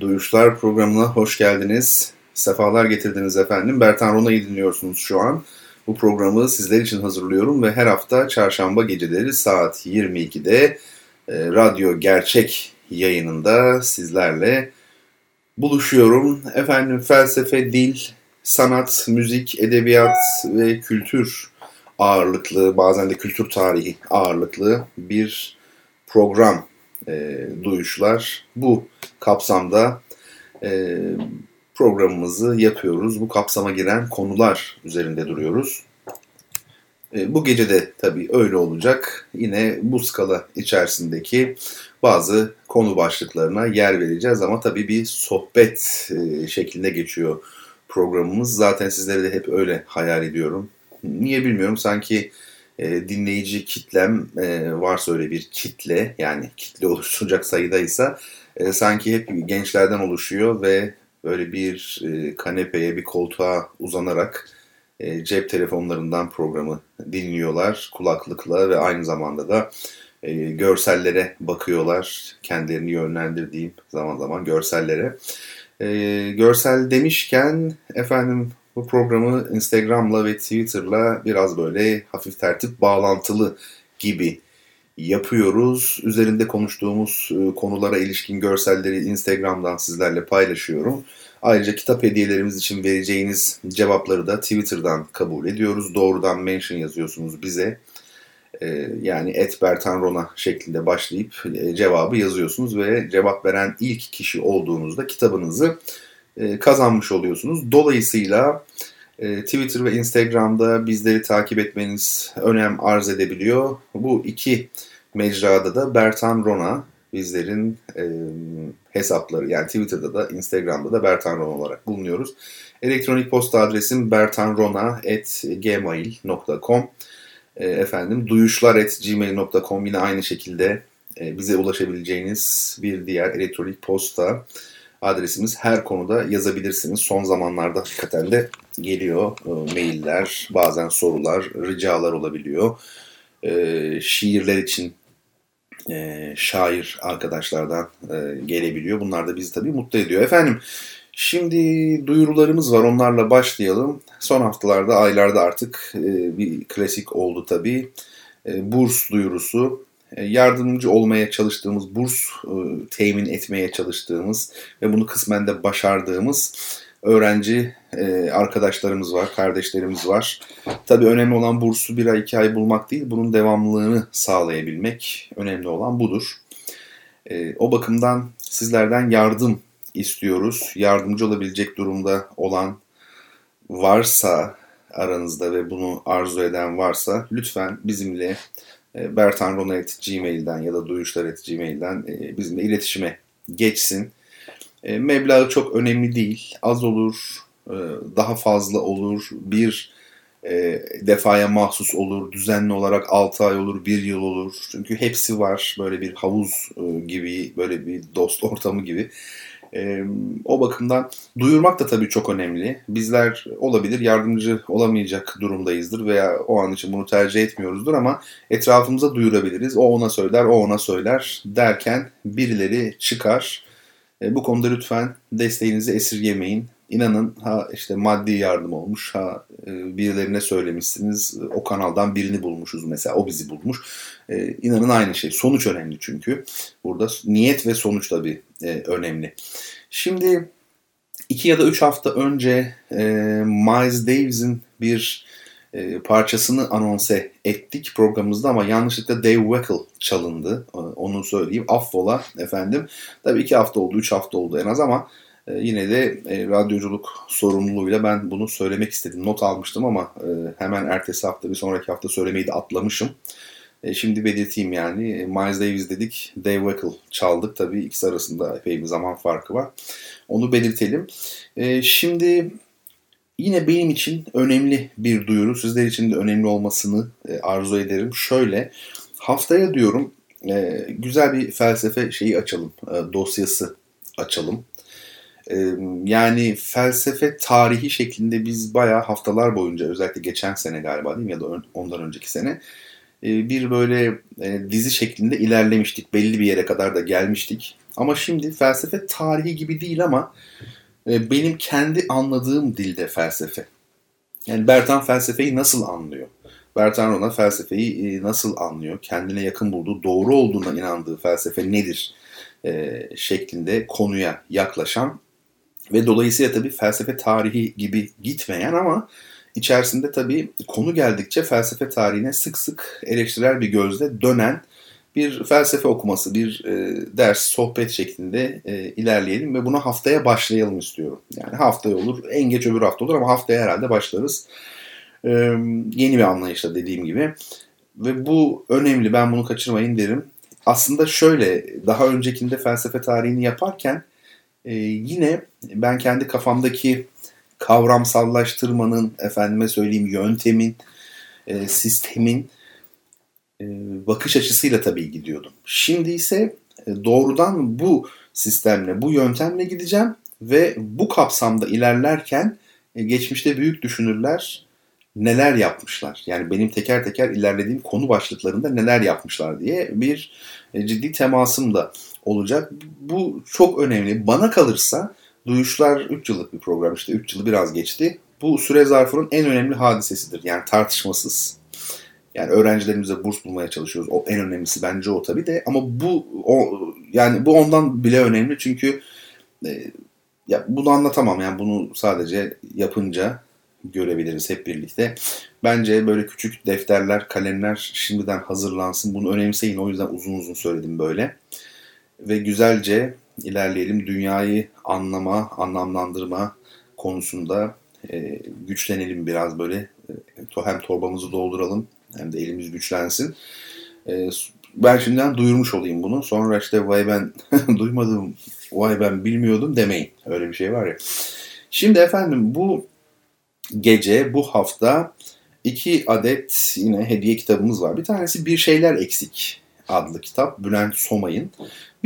Duyuşlar programına hoş geldiniz. Sefalar getirdiniz efendim. Bertan Rona'yı dinliyorsunuz şu an. Bu programı sizler için hazırlıyorum ve her hafta çarşamba geceleri saat 22'de e, Radyo Gerçek yayınında sizlerle buluşuyorum. Efendim felsefe, dil, sanat, müzik, edebiyat ve kültür ağırlıklı, bazen de kültür tarihi ağırlıklı bir program e, duyuşlar. Bu kapsamda e, programımızı yapıyoruz. Bu kapsama giren konular üzerinde duruyoruz. E, bu gece de tabii öyle olacak. Yine bu skala içerisindeki bazı konu başlıklarına yer vereceğiz ama tabii bir sohbet e, şeklinde geçiyor programımız. Zaten sizlere de hep öyle hayal ediyorum. Niye bilmiyorum sanki e, dinleyici kitlem e, varsa öyle bir kitle yani kitle oluşturacak sayıdaysa e, sanki hep gençlerden oluşuyor ve böyle bir e, kanepeye bir koltuğa uzanarak e, cep telefonlarından programı dinliyorlar kulaklıkla ve aynı zamanda da e, görsellere bakıyorlar kendilerini yönlendirdiğim zaman zaman görsellere. E, görsel demişken efendim bu programı Instagram'la ve Twitter'la biraz böyle hafif tertip bağlantılı gibi yapıyoruz. Üzerinde konuştuğumuz e, konulara ilişkin görselleri Instagram'dan sizlerle paylaşıyorum. Ayrıca kitap hediyelerimiz için vereceğiniz cevapları da Twitter'dan kabul ediyoruz. Doğrudan mention yazıyorsunuz bize. E, yani et Bertan şeklinde başlayıp e, cevabı yazıyorsunuz ve cevap veren ilk kişi olduğunuzda kitabınızı kazanmış oluyorsunuz. Dolayısıyla Twitter ve Instagram'da bizleri takip etmeniz önem arz edebiliyor. Bu iki mecrada da Bertan Rona bizlerin e, hesapları yani Twitter'da da Instagram'da da Bertan Rona olarak bulunuyoruz. Elektronik posta adresim bertanrona.gmail.com e, efendim duyuşlar.gmail.com yine aynı şekilde e, bize ulaşabileceğiniz bir diğer elektronik posta adresimiz. Her konuda yazabilirsiniz. Son zamanlarda hakikaten de geliyor e, mailler, bazen sorular, ricalar olabiliyor. E, şiirler için e, şair arkadaşlardan e, gelebiliyor. Bunlar da bizi tabii mutlu ediyor. Efendim şimdi duyurularımız var onlarla başlayalım. Son haftalarda aylarda artık e, bir klasik oldu tabii. E, burs duyurusu. E, yardımcı olmaya çalıştığımız, burs e, temin etmeye çalıştığımız ve bunu kısmen de başardığımız öğrenci e, arkadaşlarımız var, kardeşlerimiz var. Tabii önemli olan bursu bir ay iki ay bulmak değil, bunun devamlılığını sağlayabilmek önemli olan budur. O bakımdan sizlerden yardım istiyoruz. Yardımcı olabilecek durumda olan varsa aranızda ve bunu arzu eden varsa lütfen bizimle bertanrona.gmail'den ya da duyuşlar.gmail'den e, bizimle iletişime geçsin. E, meblağı çok önemli değil. Az olur, daha fazla olur. Bir defaya mahsus olur. Düzenli olarak 6 ay olur, 1 yıl olur. Çünkü hepsi var. Böyle bir havuz gibi, böyle bir dost ortamı gibi. O bakımdan duyurmak da tabii çok önemli. Bizler olabilir yardımcı olamayacak durumdayızdır veya o an için bunu tercih etmiyoruzdur ama etrafımıza duyurabiliriz. O ona söyler, o ona söyler derken birileri çıkar. E, bu konuda lütfen desteğinizi esirgemeyin. İnanın ha işte maddi yardım olmuş, ha e, birilerine söylemişsiniz, o kanaldan birini bulmuşuz mesela, o bizi bulmuş. E, inanın aynı şey. Sonuç önemli çünkü. Burada niyet ve sonuç tabii e, önemli. Şimdi iki ya da üç hafta önce e, Miles Davis'in bir e, parçasını anonse ettik programımızda ama yanlışlıkla Dave Weckl çalındı. E, onu söyleyeyim. Affola efendim. Tabii iki hafta oldu, üç hafta oldu en az ama yine de e, radyoculuk sorumluluğuyla ben bunu söylemek istedim. Not almıştım ama e, hemen ertesi hafta bir sonraki hafta söylemeyi de atlamışım. E, şimdi belirteyim yani. E, Miles Davis dedik, Dave Weckl çaldık. Tabii ikisi arasında epey bir zaman farkı var. Onu belirtelim. E, şimdi yine benim için önemli bir duyuru. Sizler için de önemli olmasını e, arzu ederim. Şöyle haftaya diyorum e, güzel bir felsefe şeyi açalım. E, dosyası açalım. Yani felsefe tarihi şeklinde biz bayağı haftalar boyunca özellikle geçen sene galiba değil mi ya da ondan önceki sene bir böyle dizi şeklinde ilerlemiştik. Belli bir yere kadar da gelmiştik. Ama şimdi felsefe tarihi gibi değil ama benim kendi anladığım dilde felsefe. Yani Bertan felsefeyi nasıl anlıyor? Bertan Rona felsefeyi nasıl anlıyor? Kendine yakın bulduğu, doğru olduğuna inandığı felsefe nedir? şeklinde konuya yaklaşan ve dolayısıyla tabii felsefe tarihi gibi gitmeyen ama içerisinde tabii konu geldikçe felsefe tarihine sık sık eleştirel bir gözle dönen bir felsefe okuması, bir e, ders, sohbet şeklinde e, ilerleyelim ve buna haftaya başlayalım istiyorum. Yani haftaya olur, en geç öbür hafta olur ama haftaya herhalde başlarız. E, yeni bir anlayışla dediğim gibi. Ve bu önemli, ben bunu kaçırmayın derim. Aslında şöyle, daha öncekinde felsefe tarihini yaparken e, yine ben kendi kafamdaki kavramsallaştırmanın, efendime söyleyeyim yöntemin, e, sistemin e, bakış açısıyla tabii gidiyordum. Şimdi ise e, doğrudan bu sistemle, bu yöntemle gideceğim ve bu kapsamda ilerlerken e, geçmişte büyük düşünürler neler yapmışlar? Yani benim teker teker ilerlediğim konu başlıklarında neler yapmışlar diye bir e, ciddi temasım da olacak. Bu çok önemli. Bana kalırsa Duyuşlar 3 yıllık bir program işte 3 yılı biraz geçti. Bu süre zarfının en önemli hadisesidir. Yani tartışmasız. Yani öğrencilerimize burs bulmaya çalışıyoruz. O en önemlisi bence o tabii de. Ama bu o, yani bu ondan bile önemli çünkü e, ya bunu anlatamam. Yani bunu sadece yapınca görebiliriz hep birlikte. Bence böyle küçük defterler, kalemler şimdiden hazırlansın. Bunu önemseyin. O yüzden uzun uzun söyledim böyle. Ve güzelce ilerleyelim. Dünyayı anlama, anlamlandırma konusunda e, güçlenelim biraz böyle. E, hem torbamızı dolduralım hem de elimiz güçlensin. E, ben şimdiden duyurmuş olayım bunu. Sonra işte vay ben duymadım, vay ben bilmiyordum demeyin. Öyle bir şey var ya. Şimdi efendim bu gece, bu hafta iki adet yine hediye kitabımız var. Bir tanesi Bir Şeyler Eksik adlı kitap Bülent Somay'ın.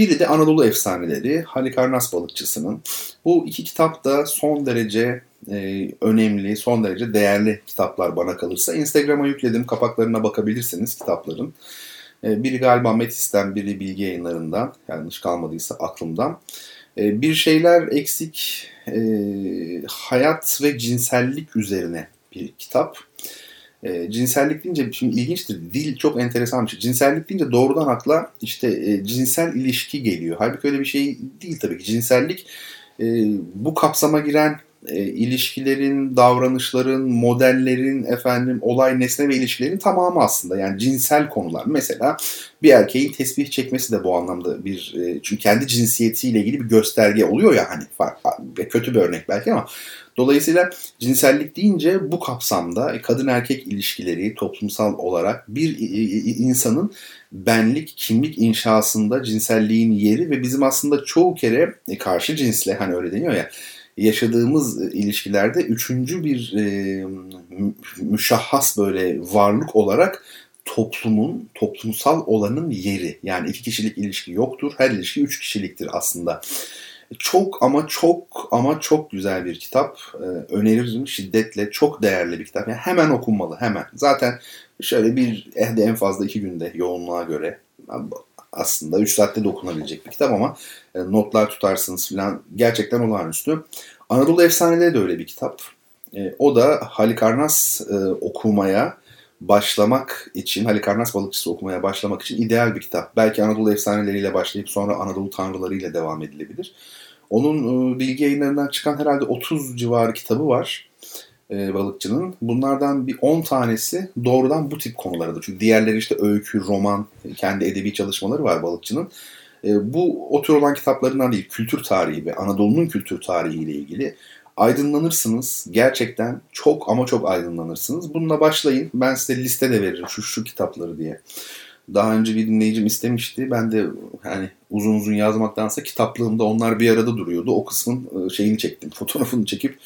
Biri de Anadolu Efsaneleri Halikarnas Balıkçısı'nın. Bu iki kitap da son derece e, önemli, son derece değerli kitaplar bana kalırsa. Instagram'a yükledim. Kapaklarına bakabilirsiniz kitapların. E, biri galiba Metis'ten, biri Bilgi Yayınları'ndan. Yanlış kalmadıysa aklımdan. E, bir şeyler eksik e, hayat ve cinsellik üzerine bir kitap. E, cinsellik deyince şimdi ilginçtir. Dil çok enteresan bir şey. Cinsellik deyince doğrudan akla işte e, cinsel ilişki geliyor. Halbuki öyle bir şey değil tabii ki. Cinsellik e, bu kapsama giren e, ilişkilerin, davranışların, modellerin, efendim olay nesne ve ilişkilerin tamamı aslında. Yani cinsel konular. Mesela bir erkeğin tesbih çekmesi de bu anlamda bir e, çünkü kendi cinsiyetiyle ilgili bir gösterge oluyor ya hani kötü bir örnek belki ama Dolayısıyla cinsellik deyince bu kapsamda kadın erkek ilişkileri toplumsal olarak bir insanın benlik, kimlik inşasında cinselliğin yeri ve bizim aslında çoğu kere e, karşı cinsle hani öyle deniyor ya yaşadığımız ilişkilerde üçüncü bir e, müşahhas böyle varlık olarak toplumun, toplumsal olanın yeri. Yani iki kişilik ilişki yoktur. Her ilişki üç kişiliktir aslında. Çok ama çok ama çok güzel bir kitap. Ee, öneririm şiddetle. Çok değerli bir kitap. Yani hemen okunmalı hemen. Zaten şöyle bir ehde en fazla iki günde yoğunluğa göre aslında 3 saatte de bir kitap ama e, notlar tutarsınız falan gerçekten olağanüstü. Anadolu Efsaneleri de öyle bir kitap. E, o da Halikarnas e, okumaya başlamak için, Halikarnas balıkçısı okumaya başlamak için ideal bir kitap. Belki Anadolu efsaneleriyle başlayıp sonra Anadolu tanrılarıyla devam edilebilir. Onun bilgi yayınlarından çıkan herhalde 30 civarı kitabı var e, balıkçının. Bunlardan bir 10 tanesi doğrudan bu tip konulardır. Çünkü diğerleri işte öykü, roman, kendi edebi çalışmaları var balıkçının. E, bu o tür olan kitaplarından değil, kültür tarihi ve Anadolu'nun kültür tarihiyle ilgili aydınlanırsınız. Gerçekten çok ama çok aydınlanırsınız. Bununla başlayın. Ben size liste de veririm şu şu kitapları diye. Daha önce bir dinleyicim istemişti. Ben de hani uzun uzun yazmaktansa kitaplığımda onlar bir arada duruyordu. O kısmın e, şeyini çektim, fotoğrafını çekip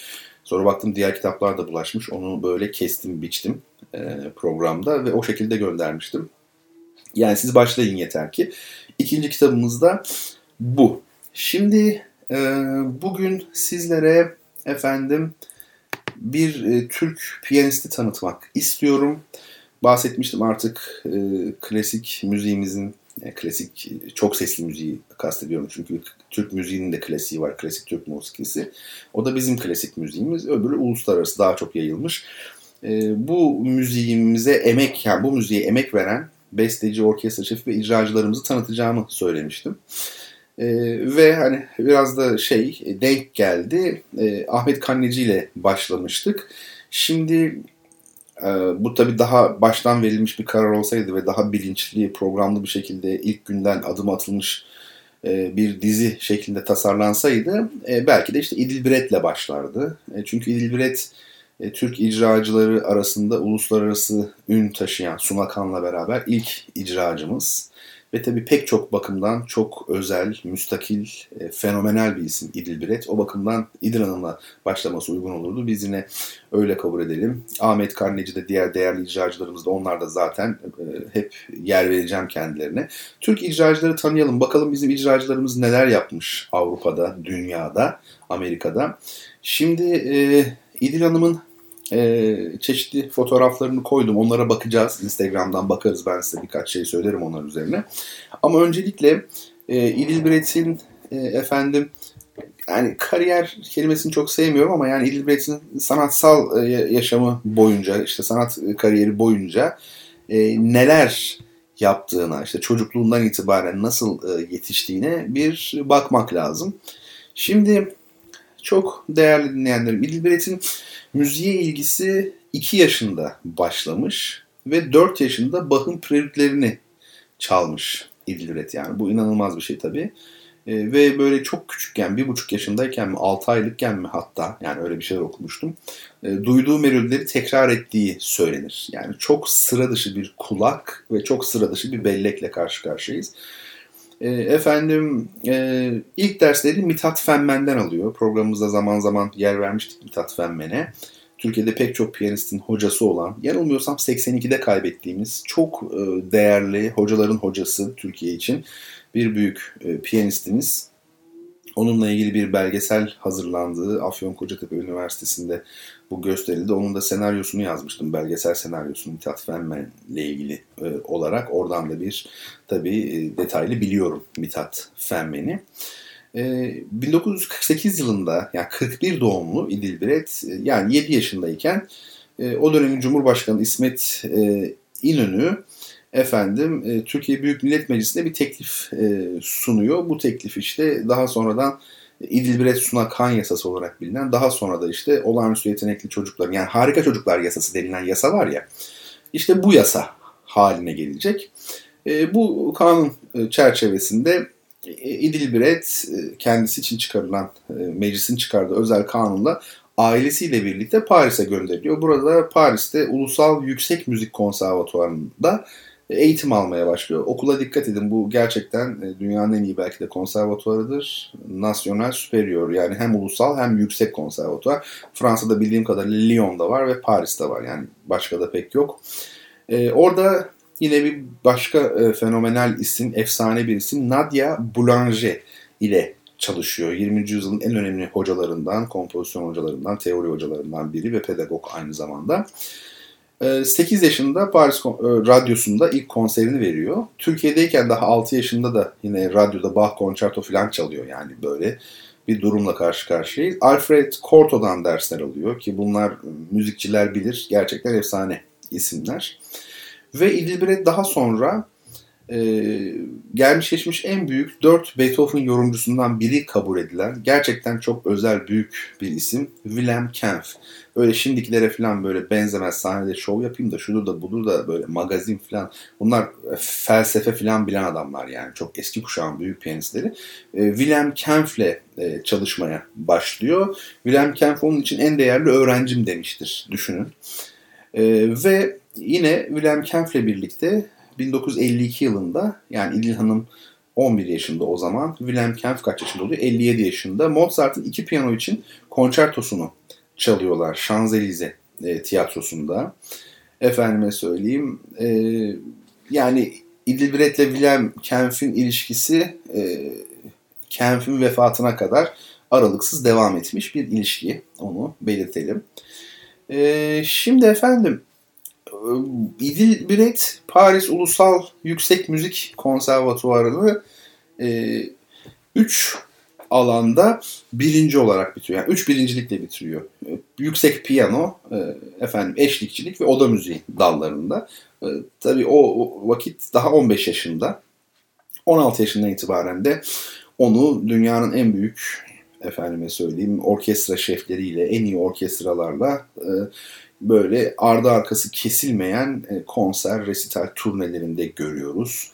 sonra baktım diğer kitaplar da bulaşmış. Onu böyle kestim, biçtim e, programda ve o şekilde göndermiştim. Yani siz başlayın yeter ki. İkinci kitabımız da bu. Şimdi e, bugün sizlere efendim bir Türk piyanisti tanıtmak istiyorum. Bahsetmiştim artık e, klasik müziğimizin, yani klasik çok sesli müziği kastediyorum çünkü Türk müziğinin de klasiği var, klasik Türk musikisi. O da bizim klasik müziğimiz, öbürü uluslararası daha çok yayılmış. E, bu müziğimize emek, yani bu müziğe emek veren besteci, orkestra şefi ve icracılarımızı tanıtacağımı söylemiştim. E, ve hani biraz da şey denk geldi. E, Ahmet Kanneci ile başlamıştık. Şimdi e, bu tabii daha baştan verilmiş bir karar olsaydı ve daha bilinçli, programlı bir şekilde ilk günden adım atılmış e, bir dizi şeklinde tasarlansaydı e, belki de işte İdil Biret'le başlardı. E, çünkü İdil Biret Türk icracıları arasında uluslararası ün taşıyan Sunakan'la beraber ilk icracımız. Ve tabii pek çok bakımdan çok özel, müstakil, e, fenomenal bir isim İdil Biret. O bakımdan İdil Hanım'la başlaması uygun olurdu. Biz yine öyle kabul edelim. Ahmet Karneci de diğer değerli icracılarımız da onlar da zaten e, hep yer vereceğim kendilerine. Türk icracıları tanıyalım. Bakalım bizim icracılarımız neler yapmış Avrupa'da, dünyada, Amerika'da. Şimdi e, İdil Hanım'ın e, çeşitli fotoğraflarını koydum. Onlara bakacağız. Instagram'dan bakarız. Ben size birkaç şey söylerim onlar üzerine. Ama öncelikle e, İdil Biret'in e, efendim yani kariyer kelimesini çok sevmiyorum ama yani İdil Biret'in sanatsal e, yaşamı boyunca işte sanat kariyeri boyunca e, neler yaptığına işte çocukluğundan itibaren nasıl e, yetiştiğine bir bakmak lazım. Şimdi çok değerli dinleyenlerim İdil Biret'in müziğe ilgisi 2 yaşında başlamış ve 4 yaşında Bach'ın prelütlerini çalmış İdilret. Yani bu inanılmaz bir şey tabii. E, ve böyle çok küçükken, bir buçuk yaşındayken mi, altı aylıkken mi hatta, yani öyle bir şeyler okumuştum. E, duyduğu melodileri tekrar ettiği söylenir. Yani çok sıra dışı bir kulak ve çok sıra dışı bir bellekle karşı karşıyayız. E, efendim e, ilk dersleri Mithat Fenmen'den alıyor. Programımızda zaman zaman yer vermiştik Mithat Fenmen'e. Türkiye'de pek çok piyanistin hocası olan, yanılmıyorsam 82'de kaybettiğimiz çok e, değerli hocaların hocası Türkiye için bir büyük e, piyanistimiz. Onunla ilgili bir belgesel hazırlandığı Afyonkarahisar Üniversitesi'nde bu gösterildi. Onun da senaryosunu yazmıştım. Belgesel senaryosunu Mithat Fenmen ile ilgili e, olarak. Oradan da bir tabii e, detaylı biliyorum Mithat Fenmen'i. E, 1948 yılında yani 41 doğumlu İdil Biret e, yani 7 yaşındayken e, o dönemin Cumhurbaşkanı İsmet e, İnönü efendim e, Türkiye Büyük Millet Meclisi'ne bir teklif e, sunuyor. Bu teklif işte daha sonradan İdilbret Sunak Han yasası olarak bilinen daha sonra da işte olağanüstü yetenekli çocuklar yani harika çocuklar yasası denilen yasa var ya işte bu yasa haline gelecek. E, bu kanun e, çerçevesinde e, İdilbret e, kendisi için çıkarılan meclisin çıkardığı özel kanunla ailesiyle birlikte Paris'e gönderiliyor. Burada Paris'te Ulusal Yüksek Müzik Konservatuvarı'nda eğitim almaya başlıyor. Okula dikkat edin bu gerçekten e, dünyanın en iyi belki de konservatuarıdır. Nasyonel superior yani hem ulusal hem yüksek konservatuar. Fransa'da bildiğim kadarıyla Lyon'da var ve Paris'te var yani başka da pek yok. Ee, orada yine bir başka e, fenomenal isim, efsane bir isim Nadia Boulanger ile çalışıyor. 20. yüzyılın en önemli hocalarından, kompozisyon hocalarından, teori hocalarından biri ve pedagog aynı zamanda. 8 ee, yaşında Paris e, Radyosu'nda ilk konserini veriyor. Türkiye'deyken daha 6 yaşında da yine radyoda Bach konçerto falan çalıyor yani böyle bir durumla karşı karşıyayız. Alfred Corto'dan dersler alıyor ki bunlar e, müzikçiler bilir gerçekten efsane isimler. Ve İdilbir'e daha sonra e, gelmiş geçmiş en büyük 4 Beethoven yorumcusundan biri kabul edilen gerçekten çok özel büyük bir isim Wilhelm Kempf. Öyle şimdikilere falan böyle benzemez sahnede şov yapayım da şudur da budur da böyle magazin falan bunlar felsefe falan bilen adamlar yani çok eski kuşağın büyük piyanistleri. E, Wilhelm Kempf'le e, çalışmaya başlıyor. Wilhelm Kempf onun için en değerli öğrencim demiştir düşünün. E, ve yine Wilhelm Kempf'le birlikte 1952 yılında yani İdil Hanım 11 yaşında o zaman. Wilhelm Kempf kaç yaşında oluyor? 57 yaşında. Mozart'ın iki piyano için konçertosunu çalıyorlar. Şanzelize e, tiyatrosunda. Efendime söyleyeyim. E, yani İdilbret ile Wilhelm Kempf'in ilişkisi e, Kempf'in vefatına kadar aralıksız devam etmiş bir ilişki. Onu belirtelim. E, şimdi efendim İdil Biret Paris Ulusal Yüksek Müzik Konservatuvarı'nı 3 e, alanda birinci olarak bitiriyor. Yani 3 birincilikle bitiriyor. E, yüksek piyano, e, efendim eşlikçilik ve oda müziği dallarında. E, tabii o, o vakit daha 15 yaşında. 16 yaşından itibaren de onu dünyanın en büyük efendime söyleyeyim orkestra şefleriyle, en iyi orkestralarla e, böyle ardı arkası kesilmeyen e, konser, resital turnelerinde görüyoruz.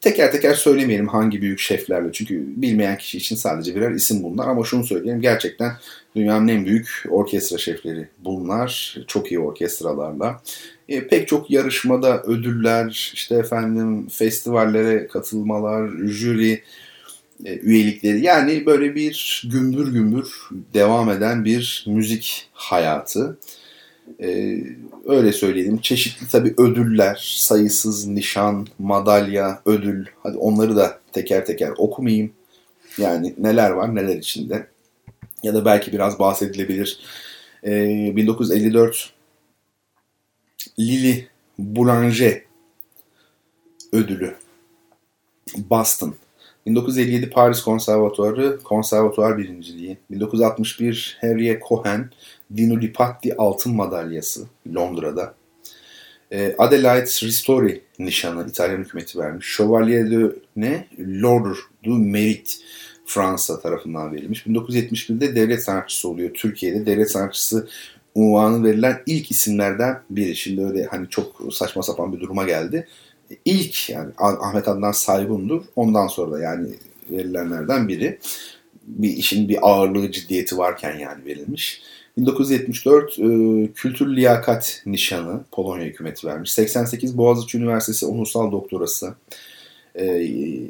Teker teker söylemeyelim hangi büyük şeflerle çünkü bilmeyen kişi için sadece birer isim bunlar ama şunu söyleyeyim gerçekten dünyanın en büyük orkestra şefleri bunlar çok iyi orkestralarla. E, pek çok yarışmada ödüller, işte efendim festivallere katılmalar, jüri e, üyelikleri yani böyle bir gümbür gümbür devam eden bir müzik hayatı. Ee, öyle söyleyelim. Çeşitli tabii ödüller, sayısız nişan, madalya, ödül. Hadi onları da teker teker okumayayım. Yani neler var neler içinde. Ya da belki biraz bahsedilebilir. Ee, 1954 Lili Boulanger ödülü. Boston 1957 Paris Konservatuarı Konservatuar birinciliği. 1961 Harriet Cohen Dino Lipatti altın madalyası Londra'da. E, Adelaide Ristori nişanı İtalyan hükümeti vermiş. Chevalier de ne? L'Ordre du Mérite Fransa tarafından verilmiş. 1971'de devlet sanatçısı oluyor. Türkiye'de devlet sanatçısı unvanı verilen ilk isimlerden biri. Şimdi öyle hani çok saçma sapan bir duruma geldi. İlk yani Ahmet Adnan Saygun'dur. Ondan sonra da yani verilenlerden biri. Bir işin bir ağırlığı ciddiyeti varken yani verilmiş. 1974 e, Kültür Liyakat Nişanı Polonya hükümeti vermiş. 88 Boğaziçi Üniversitesi Onursal Doktorası. E,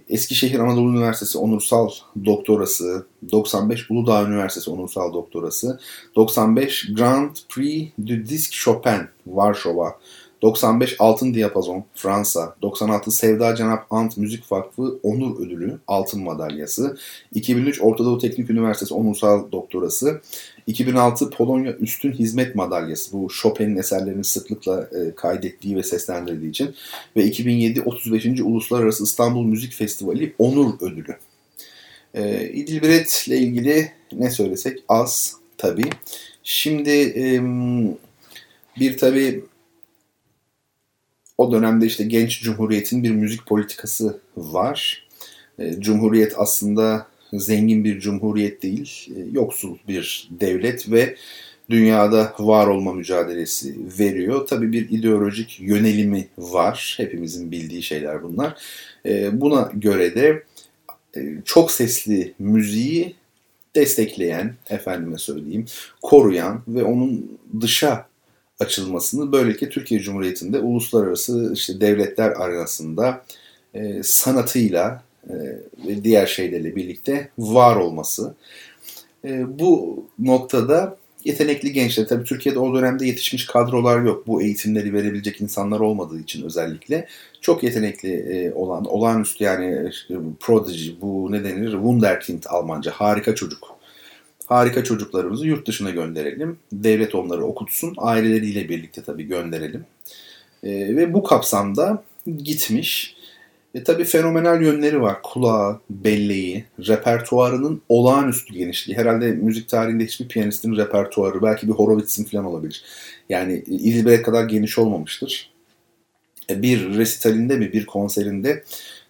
Eskişehir Anadolu Üniversitesi Onursal Doktorası. 95 Uludağ Üniversitesi Onursal Doktorası. 95 Grand Prix du Disque Chopin Varşova 95 Altın Diyapazon Fransa, 96 Sevda Cenap Ant Müzik Vakfı Onur Ödülü Altın Madalyası, 2003 Orta Doğu Teknik Üniversitesi Onursal Doktorası, 2006 Polonya Üstün Hizmet Madalyası bu Chopin'in eserlerini sıklıkla e, kaydettiği ve seslendirdiği için ve 2007 35. Uluslararası İstanbul Müzik Festivali Onur Ödülü. E, İdilbiret ile ilgili ne söylesek az tabi. Şimdi bir tabi o dönemde işte genç cumhuriyetin bir müzik politikası var. E, cumhuriyet aslında zengin bir cumhuriyet değil, e, yoksul bir devlet ve dünyada var olma mücadelesi veriyor. Tabii bir ideolojik yönelimi var. Hepimizin bildiği şeyler bunlar. E, buna göre de çok sesli müziği destekleyen, efendime söyleyeyim, koruyan ve onun dışa açılmasını böylelikle Türkiye Cumhuriyeti'nde uluslararası işte devletler arasında e, sanatıyla e, ve diğer şeylerle birlikte var olması. E, bu noktada yetenekli gençler, tabii Türkiye'de o dönemde yetişmiş kadrolar yok. Bu eğitimleri verebilecek insanlar olmadığı için özellikle. Çok yetenekli e, olan, olağanüstü yani işte, prodigy, bu ne denir? Wunderkind Almanca, harika çocuk harika çocuklarımızı yurt dışına gönderelim. Devlet onları okutsun. Aileleriyle birlikte tabii gönderelim. E, ve bu kapsamda gitmiş. E, tabii fenomenal yönleri var. Kulağı, belleği, repertuarının olağanüstü genişliği. Herhalde müzik tarihinde hiçbir piyanistin repertuarı, belki bir Horowitz'in falan olabilir. Yani İzmir'e kadar geniş olmamıştır. E, bir resitalinde mi, bir konserinde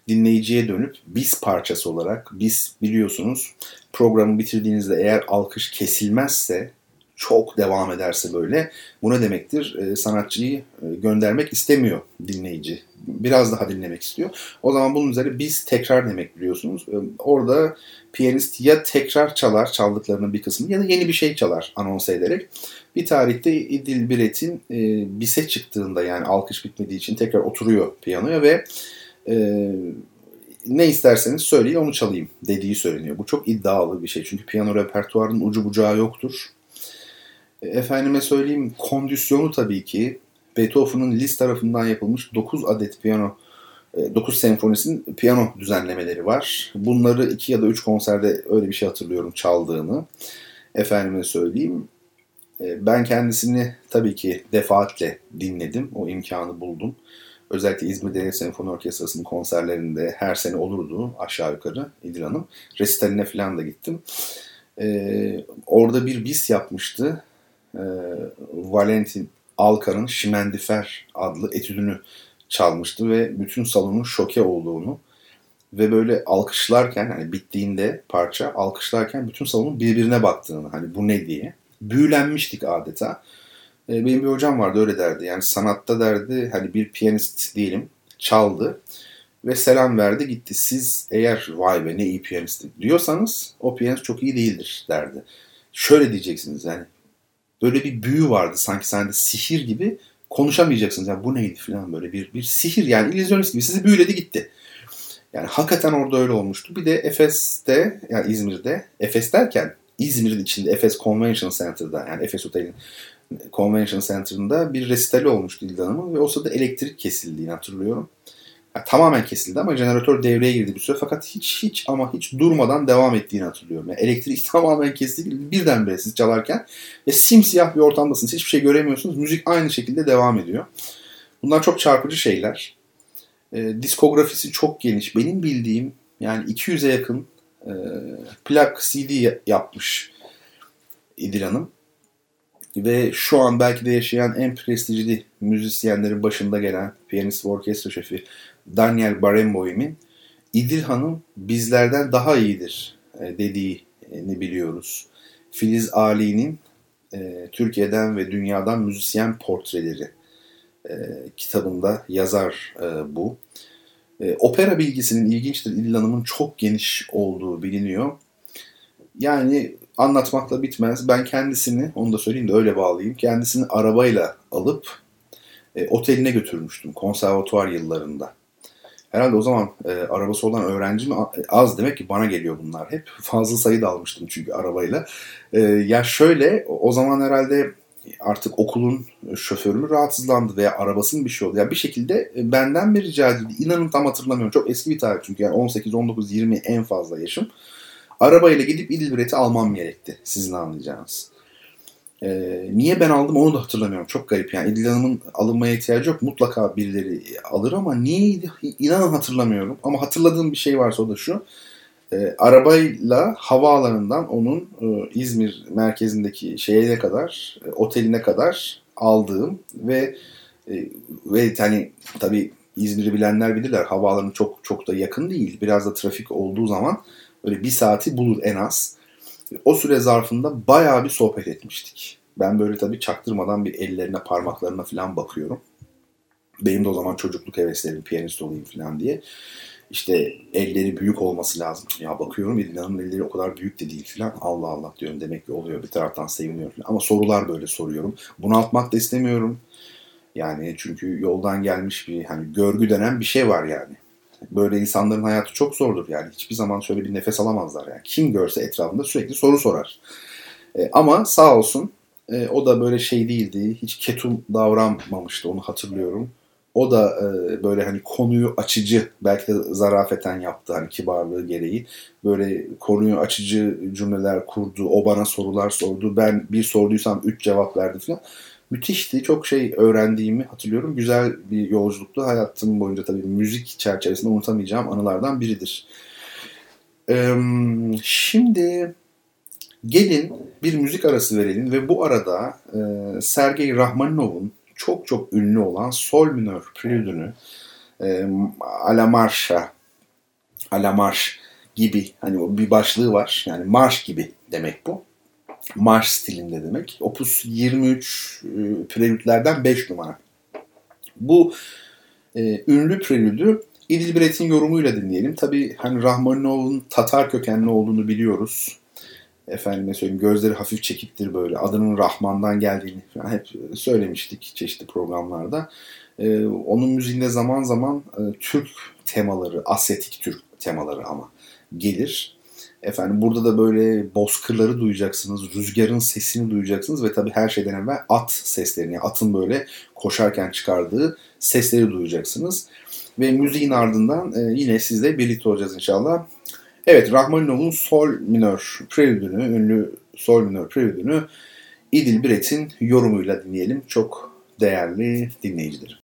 dinleyiciye dönüp biz parçası olarak, biz biliyorsunuz programı bitirdiğinizde eğer alkış kesilmezse çok devam ederse böyle bu ne demektir? E, sanatçıyı e, göndermek istemiyor dinleyici. Biraz daha dinlemek istiyor. O zaman bunun üzerine biz tekrar demek biliyorsunuz. E, orada piyanist ya tekrar çalar çaldıklarının bir kısmını ya da yeni bir şey çalar anons ederek. Bir tarihte İdil Biret'in e, bise çıktığında yani alkış bitmediği için tekrar oturuyor piyanoya ve e, ne isterseniz söyleyin onu çalayım dediği söyleniyor. Bu çok iddialı bir şey çünkü piyano repertuarının ucu bucağı yoktur. E, efendime söyleyeyim kondisyonu tabii ki Beethoven'ın Liszt tarafından yapılmış 9 adet piyano 9 e, senfonisinin piyano düzenlemeleri var. Bunları 2 ya da 3 konserde öyle bir şey hatırlıyorum çaldığını. Efendime söyleyeyim. E, ben kendisini tabii ki defaatle dinledim. O imkanı buldum. Özellikle İzmir Devlet Senfoni Orkestrası'nın konserlerinde her sene olurdu aşağı yukarı İdil Hanım. Resitaline falan da gittim. Ee, orada bir bis yapmıştı. Ee, Valentin Alkar'ın Şimendifer adlı etüdünü çalmıştı ve bütün salonun şoke olduğunu ve böyle alkışlarken hani bittiğinde parça alkışlarken bütün salonun birbirine baktığını hani bu ne diye büyülenmiştik adeta. E, benim bir hocam vardı öyle derdi. Yani sanatta derdi hani bir piyanist diyelim çaldı ve selam verdi gitti. Siz eğer vay be ne iyi piyanist diyorsanız o piyanist çok iyi değildir derdi. Şöyle diyeceksiniz yani böyle bir büyü vardı sanki sende sihir gibi konuşamayacaksınız. Yani bu neydi falan böyle bir, bir sihir yani illüzyonist gibi sizi büyüledi gitti. Yani hakikaten orada öyle olmuştu. Bir de Efes'te yani İzmir'de Efes derken İzmir'in içinde Efes Convention Center'da yani Efes Otel'in Convention Center'ında bir resitali olmuştu Dilda Hanım'ın ve o sırada elektrik kesildiğini hatırlıyorum. Tamamen kesildi ama jeneratör devreye girdi bir süre fakat hiç hiç ama hiç durmadan devam ettiğini hatırlıyorum. Yani elektrik tamamen kesildi birdenbire siz çalarken ve simsiyah bir ortamdasınız. Hiçbir şey göremiyorsunuz. Müzik aynı şekilde devam ediyor. Bunlar çok çarpıcı şeyler. E, diskografisi çok geniş. Benim bildiğim yani 200'e yakın e, plak CD yapmış İdil Hanım. Ve şu an belki de yaşayan en prestijli müzisyenlerin başında gelen piyanist ve orkestra şefi Daniel Barenboim'in İdil Hanım bizlerden daha iyidir e, dediğini biliyoruz. Filiz Ali'nin e, Türkiye'den ve dünyadan müzisyen portreleri e, kitabında yazar e, bu. E, opera bilgisinin ilginçtir. İdil Hanım'ın çok geniş olduğu biliniyor. Yani anlatmakla bitmez. Ben kendisini, onu da söyleyeyim de öyle bağlayayım. Kendisini arabayla alıp e, oteline götürmüştüm konservatuvar yıllarında. Herhalde o zaman e, arabası olan öğrenci mi az demek ki bana geliyor bunlar hep. Fazla sayıda almıştım çünkü arabayla. E, ya şöyle o zaman herhalde artık okulun şoförü mü rahatsızlandı veya arabasının bir şey oldu. Ya bir şekilde e, benden bir rica edildi. İnanın tam hatırlamıyorum. Çok eski bir tarih çünkü yani 18, 19, 20 en fazla yaşım. Arabayla gidip İdil almam gerekti sizin anlayacağınız. Ee, niye ben aldım onu da hatırlamıyorum. Çok garip yani. İdil Hanım'ın alınmaya ihtiyacı yok. Mutlaka birileri alır ama niye inanın hatırlamıyorum. Ama hatırladığım bir şey varsa o da şu. Ee, arabayla havaalanından onun e, İzmir merkezindeki şeye kadar, e, oteline kadar aldığım ve e, ve hani tabii İzmir'i bilenler bilirler. Havaalanı çok çok da yakın değil. Biraz da trafik olduğu zaman Böyle bir saati bulur en az. O süre zarfında bayağı bir sohbet etmiştik. Ben böyle tabii çaktırmadan bir ellerine parmaklarına falan bakıyorum. Benim de o zaman çocukluk heveslerim piyanist olayım falan diye. İşte elleri büyük olması lazım. Ya bakıyorum İlhan'ın elleri o kadar büyük de değil falan. Allah Allah diyorum demek ki oluyor. Bir taraftan seviniyorum falan. Ama sorular böyle soruyorum. Bunaltmak da istemiyorum. Yani çünkü yoldan gelmiş bir hani görgü denen bir şey var yani. Böyle insanların hayatı çok zordur yani. Hiçbir zaman şöyle bir nefes alamazlar yani. Kim görse etrafında sürekli soru sorar. E, ama sağ olsun e, o da böyle şey değildi. Hiç ketum davranmamıştı onu hatırlıyorum. O da e, böyle hani konuyu açıcı belki de zarafeten yaptı hani kibarlığı gereği. Böyle konuyu açıcı cümleler kurdu. O bana sorular sordu. Ben bir sorduysam üç cevap verdi falan müthişti. Çok şey öğrendiğimi hatırlıyorum. Güzel bir yolculuktu. Hayatım boyunca tabii müzik çerçevesinde unutamayacağım anılardan biridir. Ee, şimdi gelin bir müzik arası verelim ve bu arada e, Sergey Rahmaninov'un çok çok ünlü olan Sol minör prelüdünü e, Alamarşa Alamarş gibi hani bir başlığı var. Yani marş gibi demek bu. Marş stilinde demek. Opus 23 e, prelütlerden 5 numara. Bu e, ünlü prelüdü İdilbret'in yorumuyla dinleyelim. Tabi hani Rahmaninov'un Tatar kökenli olduğunu biliyoruz. Efendime söyleyeyim gözleri hafif çekiktir böyle. Adının Rahman'dan geldiğini falan hep söylemiştik çeşitli programlarda. Ee, onun müziğinde zaman zaman e, Türk temaları, asetik Türk temaları ama gelir. Efendim burada da böyle bozkırları duyacaksınız, rüzgarın sesini duyacaksınız ve tabii her şeyden evvel at seslerini, atın böyle koşarken çıkardığı sesleri duyacaksınız. Ve müziğin ardından e, yine sizle birlikte olacağız inşallah. Evet, Rahmaninov'un sol minör prelüdünü, ünlü sol minör prelüdünü İdil Biret'in yorumuyla dinleyelim. Çok değerli dinleyicilerim.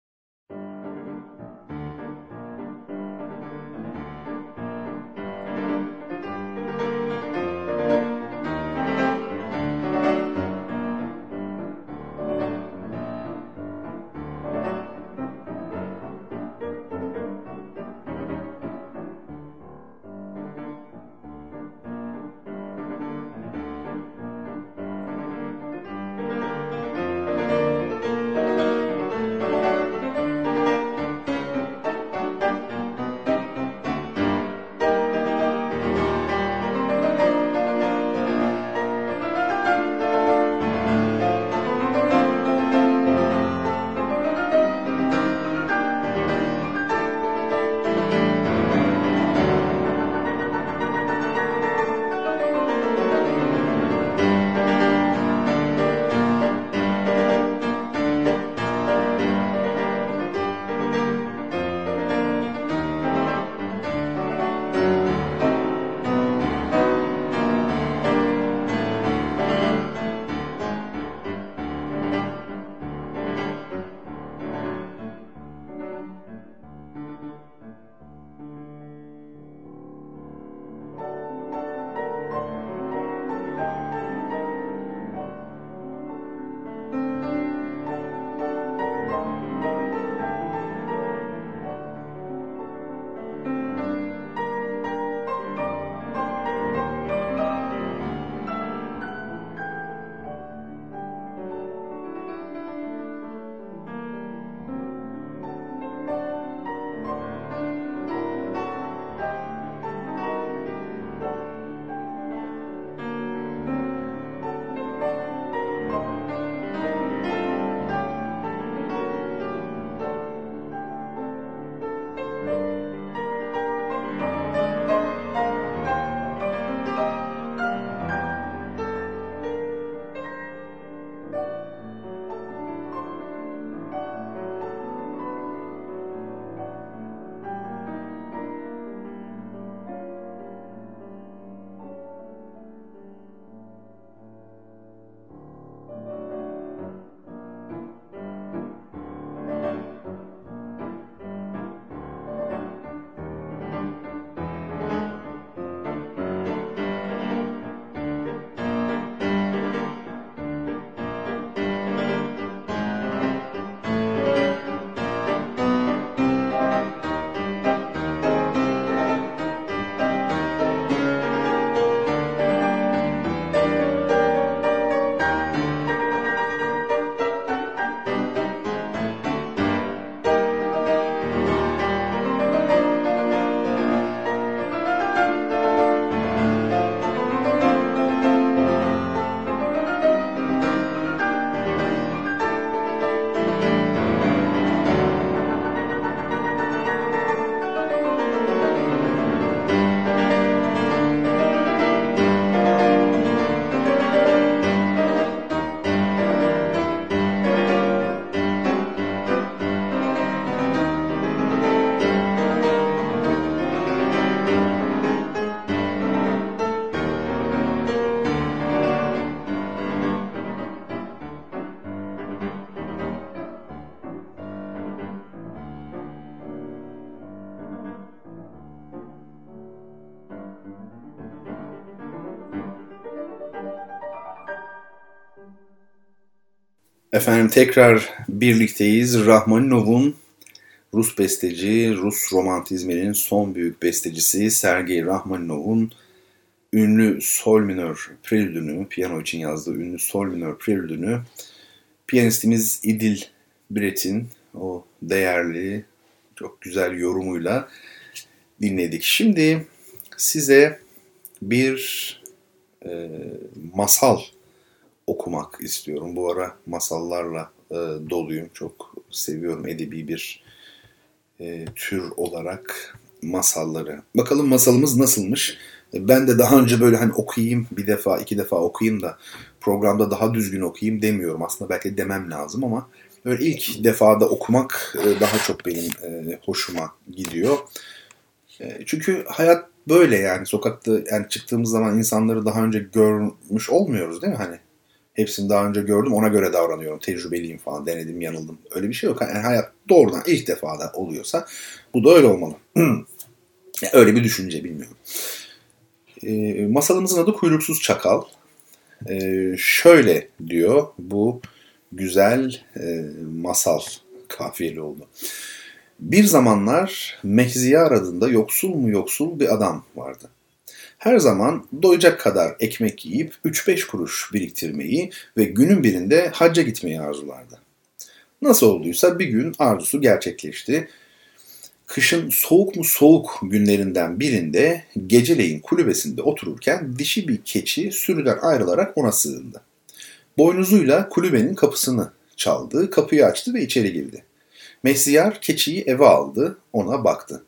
Efendim tekrar birlikteyiz. Rahmaninov'un Rus besteci, Rus romantizminin son büyük bestecisi Sergei Rahmaninov'un ünlü sol minör prelüdünü, piyano için yazdığı ünlü sol minör prelüdünü piyanistimiz İdil Brett'in o değerli, çok güzel yorumuyla dinledik. Şimdi size bir e, masal okumak istiyorum. Bu ara masallarla e, doluyum. Çok seviyorum edebi bir e, tür olarak masalları. Bakalım masalımız nasılmış? Ben de daha önce böyle hani okuyayım bir defa iki defa okuyayım da programda daha düzgün okuyayım demiyorum. Aslında belki demem lazım ama böyle ilk defada okumak e, daha çok benim e, hoşuma gidiyor. E, çünkü hayat böyle yani sokakta yani çıktığımız zaman insanları daha önce görmüş olmuyoruz değil mi? Hani hepsini daha önce gördüm ona göre davranıyorum. Tecrübeliyim falan denedim yanıldım. Öyle bir şey yok. Yani hayat doğrudan ilk defada oluyorsa bu da öyle olmalı. öyle bir düşünce bilmiyorum. E, masalımızın adı Kuyruksuz Çakal. E, şöyle diyor bu güzel e, masal kafiyeli oldu. Bir zamanlar Mehziyar adında yoksul mu yoksul bir adam vardı. Her zaman doyacak kadar ekmek yiyip 3-5 kuruş biriktirmeyi ve günün birinde hacca gitmeyi arzulardı. Nasıl olduysa bir gün arzusu gerçekleşti kışın soğuk mu soğuk günlerinden birinde geceleyin kulübesinde otururken dişi bir keçi sürüden ayrılarak ona sığındı. Boynuzuyla kulübenin kapısını çaldı, kapıyı açtı ve içeri girdi. Mesiyar keçiyi eve aldı, ona baktı.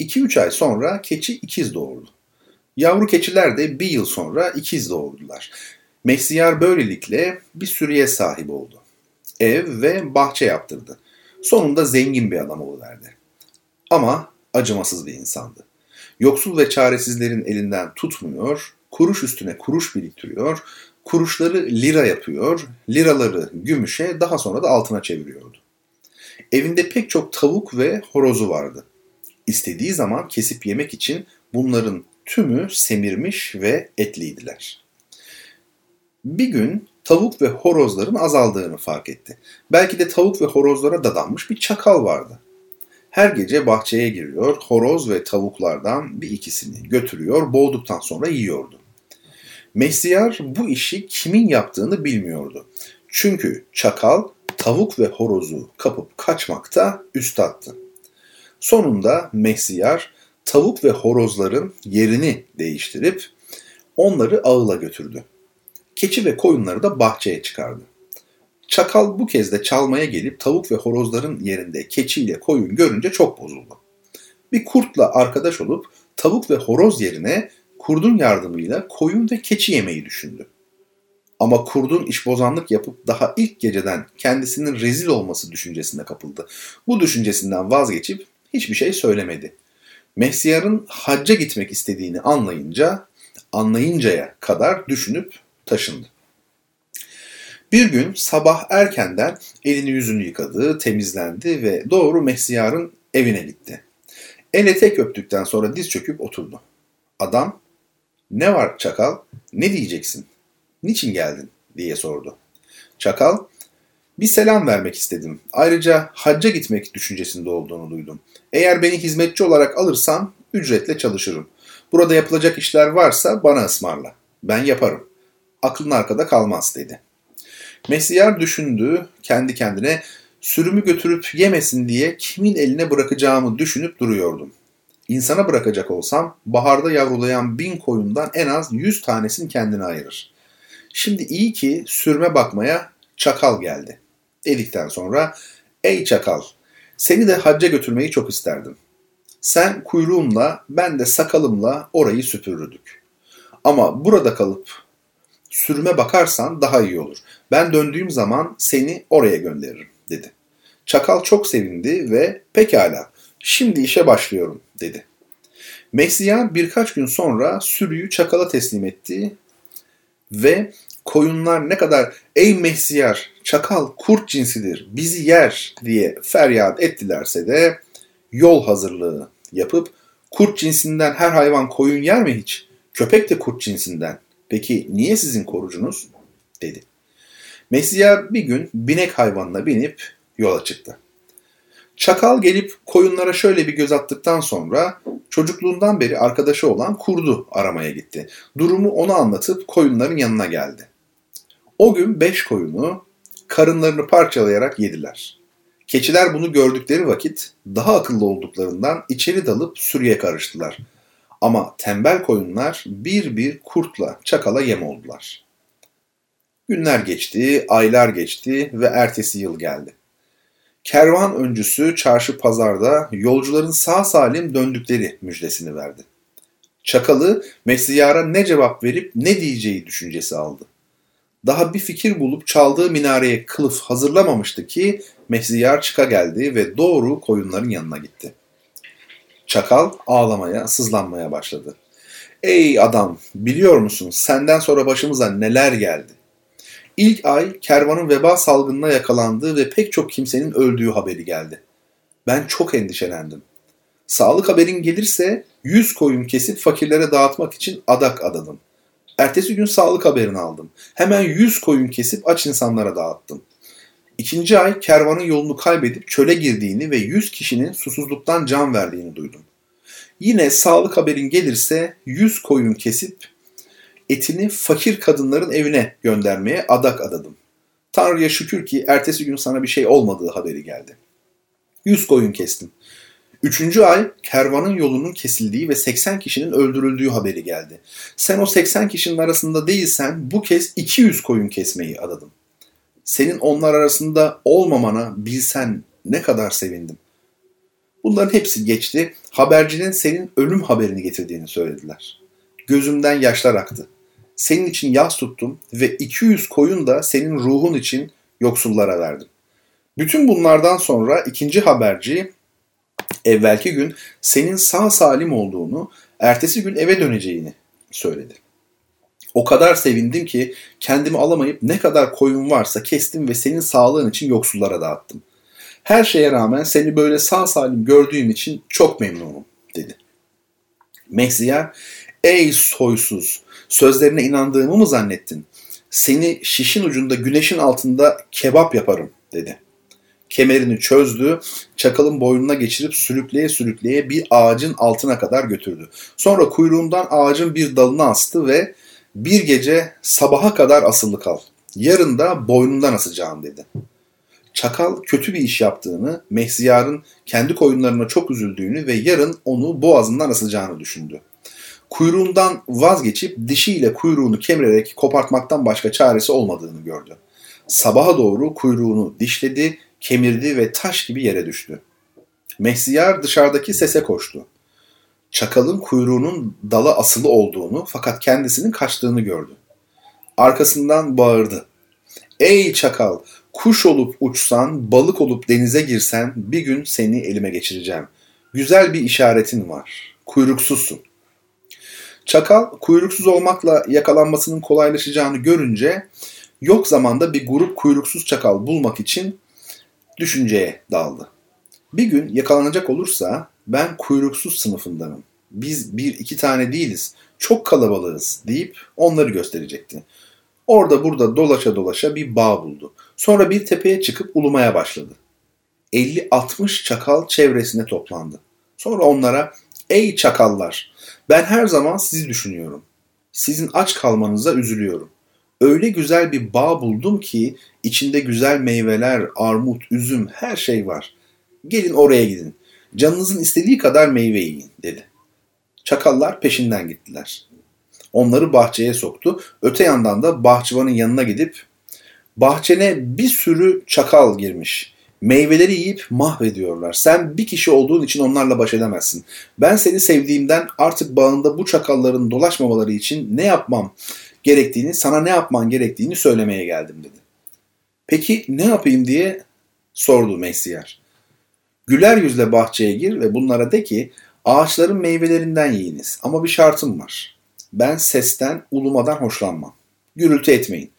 2-3 ay sonra keçi ikiz doğurdu. Yavru keçiler de bir yıl sonra ikiz doğurdular. Mesiyar böylelikle bir sürüye sahip oldu. Ev ve bahçe yaptırdı. Sonunda zengin bir adam oluverdi. Ama acımasız bir insandı. Yoksul ve çaresizlerin elinden tutmuyor, kuruş üstüne kuruş biriktiriyor, kuruşları lira yapıyor, liraları gümüşe daha sonra da altına çeviriyordu. Evinde pek çok tavuk ve horozu vardı. İstediği zaman kesip yemek için bunların tümü semirmiş ve etliydiler. Bir gün tavuk ve horozların azaldığını fark etti. Belki de tavuk ve horozlara dadanmış bir çakal vardı. Her gece bahçeye giriyor, horoz ve tavuklardan bir ikisini götürüyor, boğduktan sonra yiyordu. Mesiyar bu işi kimin yaptığını bilmiyordu. Çünkü çakal tavuk ve horozu kapıp kaçmakta üstattı. Sonunda Mesiyar tavuk ve horozların yerini değiştirip onları ağıla götürdü. Keçi ve koyunları da bahçeye çıkardı. Çakal bu kez de çalmaya gelip tavuk ve horozların yerinde keçiyle koyun görünce çok bozuldu. Bir kurtla arkadaş olup tavuk ve horoz yerine kurdun yardımıyla koyun ve keçi yemeyi düşündü. Ama kurdun işbozanlık yapıp daha ilk geceden kendisinin rezil olması düşüncesine kapıldı. Bu düşüncesinden vazgeçip hiçbir şey söylemedi. Mehsiyar'ın hacca gitmek istediğini anlayınca, anlayıncaya kadar düşünüp taşındı. Bir gün sabah erkenden elini yüzünü yıkadı, temizlendi ve doğru Mehdiyar'ın evine gitti. El tek öptükten sonra diz çöküp oturdu. Adam, ne var çakal, ne diyeceksin, niçin geldin diye sordu. Çakal, bir selam vermek istedim. Ayrıca hacca gitmek düşüncesinde olduğunu duydum. Eğer beni hizmetçi olarak alırsan ücretle çalışırım. Burada yapılacak işler varsa bana ısmarla. Ben yaparım. Aklın arkada kalmaz dedi. Mesiyar düşündü kendi kendine sürümü götürüp yemesin diye kimin eline bırakacağımı düşünüp duruyordum. İnsana bırakacak olsam baharda yavrulayan bin koyundan en az yüz tanesini kendine ayırır. Şimdi iyi ki sürme bakmaya çakal geldi. Dedikten sonra ey çakal seni de hacca götürmeyi çok isterdim. Sen kuyruğunla ben de sakalımla orayı süpürürdük. Ama burada kalıp sürüme bakarsan daha iyi olur. Ben döndüğüm zaman seni oraya gönderirim dedi. Çakal çok sevindi ve pekala şimdi işe başlıyorum dedi. Mesliyan birkaç gün sonra sürüyü çakala teslim etti ve koyunlar ne kadar ey Mehdiyar çakal kurt cinsidir bizi yer diye feryat ettilerse de yol hazırlığı yapıp kurt cinsinden her hayvan koyun yer mi hiç? Köpek de kurt cinsinden. Peki niye sizin korucunuz? dedi. Mesiyar bir gün binek hayvanına binip yola çıktı. Çakal gelip koyunlara şöyle bir göz attıktan sonra çocukluğundan beri arkadaşı olan kurdu aramaya gitti. Durumu ona anlatıp koyunların yanına geldi. O gün beş koyunu karınlarını parçalayarak yediler. Keçiler bunu gördükleri vakit daha akıllı olduklarından içeri dalıp sürüye karıştılar. Ama tembel koyunlar bir bir kurtla çakala yem oldular. Günler geçti, aylar geçti ve ertesi yıl geldi. Kervan öncüsü çarşı pazarda yolcuların sağ salim döndükleri müjdesini verdi. Çakalı Mesyara ne cevap verip ne diyeceği düşüncesi aldı. Daha bir fikir bulup çaldığı minareye kılıf hazırlamamıştı ki Mesyar çıka geldi ve doğru koyunların yanına gitti. Çakal ağlamaya, sızlanmaya başladı. Ey adam, biliyor musun senden sonra başımıza neler geldi? İlk ay kervanın veba salgınına yakalandığı ve pek çok kimsenin öldüğü haberi geldi. Ben çok endişelendim. Sağlık haberin gelirse yüz koyun kesip fakirlere dağıtmak için adak adadım. Ertesi gün sağlık haberini aldım. Hemen yüz koyun kesip aç insanlara dağıttım. İkinci ay kervanın yolunu kaybedip çöle girdiğini ve yüz kişinin susuzluktan can verdiğini duydum. Yine sağlık haberin gelirse yüz koyun kesip etini fakir kadınların evine göndermeye adak adadım. Tanrı'ya şükür ki ertesi gün sana bir şey olmadığı haberi geldi. Yüz koyun kestim. Üçüncü ay kervanın yolunun kesildiği ve 80 kişinin öldürüldüğü haberi geldi. Sen o 80 kişinin arasında değilsen bu kez 200 koyun kesmeyi adadım. Senin onlar arasında olmamana bilsen ne kadar sevindim. Bunların hepsi geçti. Habercinin senin ölüm haberini getirdiğini söylediler. Gözümden yaşlar aktı senin için yas tuttum ve 200 koyun da senin ruhun için yoksullara verdim. Bütün bunlardan sonra ikinci haberci evvelki gün senin sağ salim olduğunu, ertesi gün eve döneceğini söyledi. O kadar sevindim ki kendimi alamayıp ne kadar koyun varsa kestim ve senin sağlığın için yoksullara dağıttım. Her şeye rağmen seni böyle sağ salim gördüğüm için çok memnunum dedi. Mehziyer, ey soysuz, Sözlerine inandığımı mı zannettin? Seni şişin ucunda güneşin altında kebap yaparım dedi. Kemerini çözdü, çakalın boynuna geçirip sürükleye sürükleye bir ağacın altına kadar götürdü. Sonra kuyruğundan ağacın bir dalına astı ve bir gece sabaha kadar asılı kal. Yarın da boynundan asacağım dedi. Çakal kötü bir iş yaptığını, Mehziyar'ın kendi koyunlarına çok üzüldüğünü ve yarın onu boğazından asacağını düşündü kuyruğundan vazgeçip dişiyle kuyruğunu kemirerek kopartmaktan başka çaresi olmadığını gördü. Sabaha doğru kuyruğunu dişledi, kemirdi ve taş gibi yere düştü. Mehziyar dışarıdaki sese koştu. Çakalın kuyruğunun dala asılı olduğunu fakat kendisinin kaçtığını gördü. Arkasından bağırdı. Ey çakal, kuş olup uçsan, balık olup denize girsen bir gün seni elime geçireceğim. Güzel bir işaretin var. Kuyruksuzsun. Çakal kuyruksuz olmakla yakalanmasının kolaylaşacağını görünce yok zamanda bir grup kuyruksuz çakal bulmak için düşünceye daldı. Bir gün yakalanacak olursa ben kuyruksuz sınıfındanım. Biz bir iki tane değiliz, çok kalabalığız deyip onları gösterecekti. Orada burada dolaşa dolaşa bir bağ buldu. Sonra bir tepeye çıkıp ulumaya başladı. 50-60 çakal çevresine toplandı. Sonra onlara ''Ey çakallar, ben her zaman sizi düşünüyorum. Sizin aç kalmanıza üzülüyorum. Öyle güzel bir bağ buldum ki içinde güzel meyveler, armut, üzüm her şey var. Gelin oraya gidin. Canınızın istediği kadar meyve yiyin dedi. Çakallar peşinden gittiler. Onları bahçeye soktu. Öte yandan da bahçıvanın yanına gidip bahçene bir sürü çakal girmiş. Meyveleri yiyip mahvediyorlar. Sen bir kişi olduğun için onlarla baş edemezsin. Ben seni sevdiğimden artık bağında bu çakalların dolaşmamaları için ne yapmam gerektiğini, sana ne yapman gerektiğini söylemeye geldim dedi. Peki ne yapayım diye sordu Mesyar. Güler yüzle bahçeye gir ve bunlara de ki ağaçların meyvelerinden yiyiniz ama bir şartım var. Ben sesten, ulumadan hoşlanmam. Gürültü etmeyin.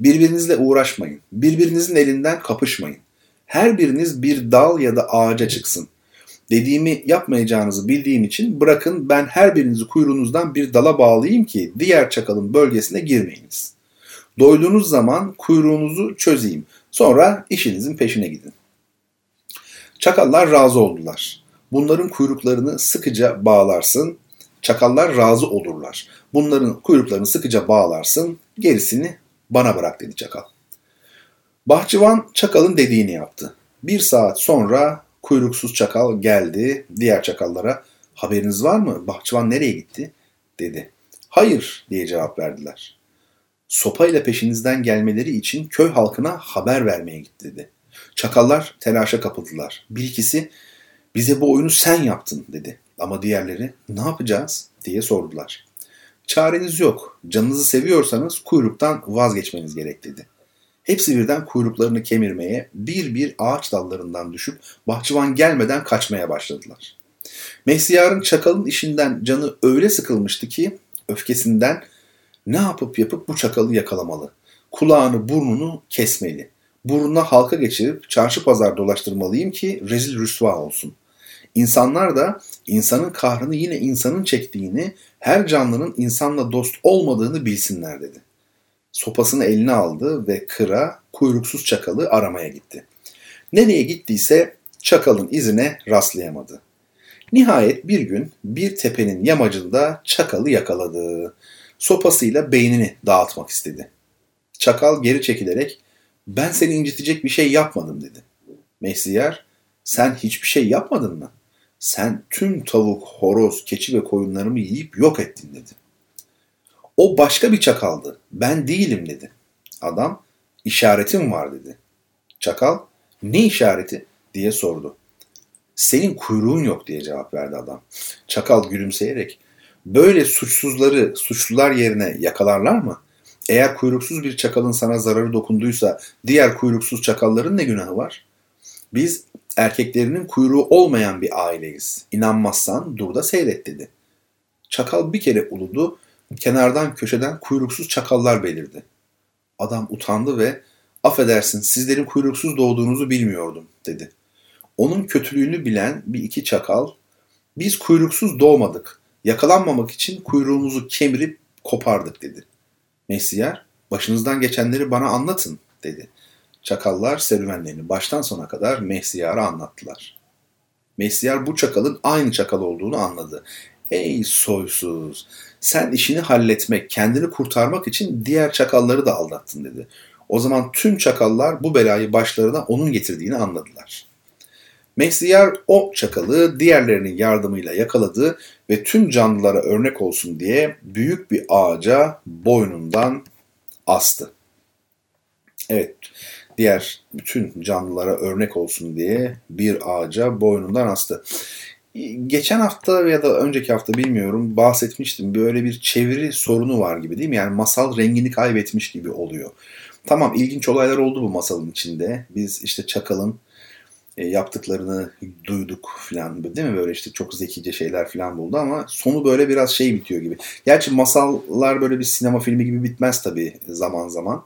Birbirinizle uğraşmayın. Birbirinizin elinden kapışmayın her biriniz bir dal ya da ağaca çıksın. Dediğimi yapmayacağınızı bildiğim için bırakın ben her birinizi kuyruğunuzdan bir dala bağlayayım ki diğer çakalın bölgesine girmeyiniz. Doyduğunuz zaman kuyruğunuzu çözeyim. Sonra işinizin peşine gidin. Çakallar razı oldular. Bunların kuyruklarını sıkıca bağlarsın. Çakallar razı olurlar. Bunların kuyruklarını sıkıca bağlarsın. Gerisini bana bırak dedi çakal. Bahçıvan çakalın dediğini yaptı. Bir saat sonra kuyruksuz çakal geldi diğer çakallara. Haberiniz var mı? Bahçıvan nereye gitti? dedi. Hayır diye cevap verdiler. Sopayla peşinizden gelmeleri için köy halkına haber vermeye gitti dedi. Çakallar telaşa kapıldılar. Bir ikisi bize bu oyunu sen yaptın dedi. Ama diğerleri ne yapacağız diye sordular. Çareniz yok. Canınızı seviyorsanız kuyruktan vazgeçmeniz gerek dedi. Hepsi birden kuyruklarını kemirmeye, bir bir ağaç dallarından düşüp bahçıvan gelmeden kaçmaya başladılar. Mesyar'ın çakalın işinden canı öyle sıkılmıştı ki öfkesinden ne yapıp yapıp bu çakalı yakalamalı. Kulağını burnunu kesmeli. Burnuna halka geçirip çarşı pazar dolaştırmalıyım ki rezil rüsva olsun. İnsanlar da insanın kahrını yine insanın çektiğini, her canlının insanla dost olmadığını bilsinler dedi. Sopasını eline aldı ve kıra kuyruksuz çakalı aramaya gitti. Nereye gittiyse çakalın izine rastlayamadı. Nihayet bir gün bir tepenin yamacında çakalı yakaladı. Sopasıyla beynini dağıtmak istedi. Çakal geri çekilerek ben seni incitecek bir şey yapmadım dedi. Mehsiyar sen hiçbir şey yapmadın mı? Sen tüm tavuk, horoz, keçi ve koyunlarımı yiyip yok ettin dedi. O başka bir çakaldı. Ben değilim dedi. Adam işaretim var dedi. Çakal ne işareti diye sordu. Senin kuyruğun yok diye cevap verdi adam. Çakal gülümseyerek böyle suçsuzları suçlular yerine yakalarlar mı? Eğer kuyruksuz bir çakalın sana zararı dokunduysa diğer kuyruksuz çakalların ne günahı var? Biz erkeklerinin kuyruğu olmayan bir aileyiz. İnanmazsan dur da seyret dedi. Çakal bir kere uludu, kenardan köşeden kuyruksuz çakallar belirdi. Adam utandı ve affedersin sizlerin kuyruksuz doğduğunuzu bilmiyordum dedi. Onun kötülüğünü bilen bir iki çakal biz kuyruksuz doğmadık. Yakalanmamak için kuyruğumuzu kemirip kopardık dedi. Mesiyar başınızdan geçenleri bana anlatın dedi. Çakallar serüvenlerini baştan sona kadar Mesyar'a anlattılar. Mesyar bu çakalın aynı çakal olduğunu anladı. Ey soysuz, sen işini halletmek, kendini kurtarmak için diğer çakalları da aldattın dedi. O zaman tüm çakallar bu belayı başlarına onun getirdiğini anladılar. Mesliyar o çakalı diğerlerinin yardımıyla yakaladı ve tüm canlılara örnek olsun diye büyük bir ağaca boynundan astı. Evet, diğer bütün canlılara örnek olsun diye bir ağaca boynundan astı. Geçen hafta ya da önceki hafta bilmiyorum bahsetmiştim. Böyle bir çeviri sorunu var gibi değil mi? Yani masal rengini kaybetmiş gibi oluyor. Tamam ilginç olaylar oldu bu masalın içinde. Biz işte Çakal'ın e, yaptıklarını duyduk falan değil mi böyle işte çok zekice şeyler falan buldu ama sonu böyle biraz şey bitiyor gibi. Gerçi masallar böyle bir sinema filmi gibi bitmez tabii zaman zaman.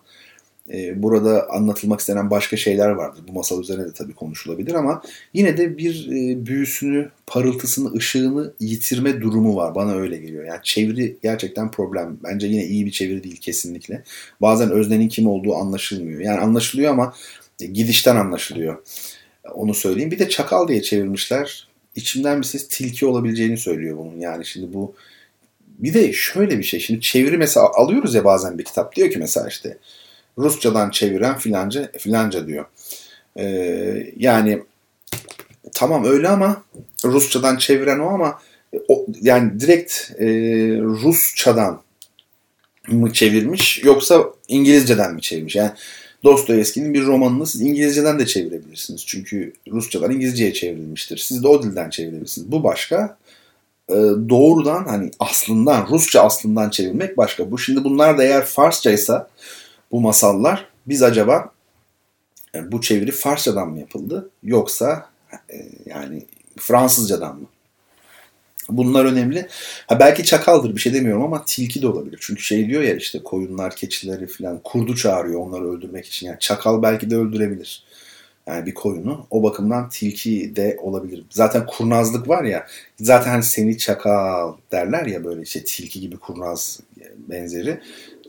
E, burada anlatılmak istenen başka şeyler vardır. Bu masal üzerine de tabii konuşulabilir ama yine de bir e, büyüsünü, parıltısını, ışığını yitirme durumu var. Bana öyle geliyor. Yani çeviri gerçekten problem. Bence yine iyi bir çeviri değil kesinlikle. Bazen öznenin kim olduğu anlaşılmıyor. Yani anlaşılıyor ama gidişten anlaşılıyor. Onu söyleyeyim. Bir de çakal diye çevirmişler. İçimden bir ses tilki olabileceğini söylüyor bunun. Yani şimdi bu bir de şöyle bir şey. Şimdi çeviri mesela alıyoruz ya bazen bir kitap. Diyor ki mesela işte Rusçadan çeviren filanca filanca diyor. Ee, yani tamam öyle ama Rusçadan çeviren o ama o, yani direkt e, Rusçadan mı çevirmiş yoksa İngilizceden mi çevirmiş? Yani Dostoyevski'nin bir romanını siz İngilizceden de çevirebilirsiniz. Çünkü Rusçadan İngilizceye çevrilmiştir. Siz de o dilden çevirebilirsiniz. Bu başka. E, doğrudan hani aslından, Rusça aslından çevirmek başka. Bu şimdi bunlar da eğer Farsçaysa bu masallar biz acaba e, bu çeviri Farsçadan mı yapıldı yoksa e, yani Fransızcadan mı? Bunlar önemli. Ha belki çakaldır bir şey demiyorum ama tilki de olabilir. Çünkü şey diyor ya işte koyunlar, keçileri falan kurdu çağırıyor onları öldürmek için. Yani çakal belki de öldürebilir. Yani bir koyunu. O bakımdan tilki de olabilir. Zaten kurnazlık var ya. Zaten hani seni çakal derler ya böyle işte tilki gibi kurnaz benzeri.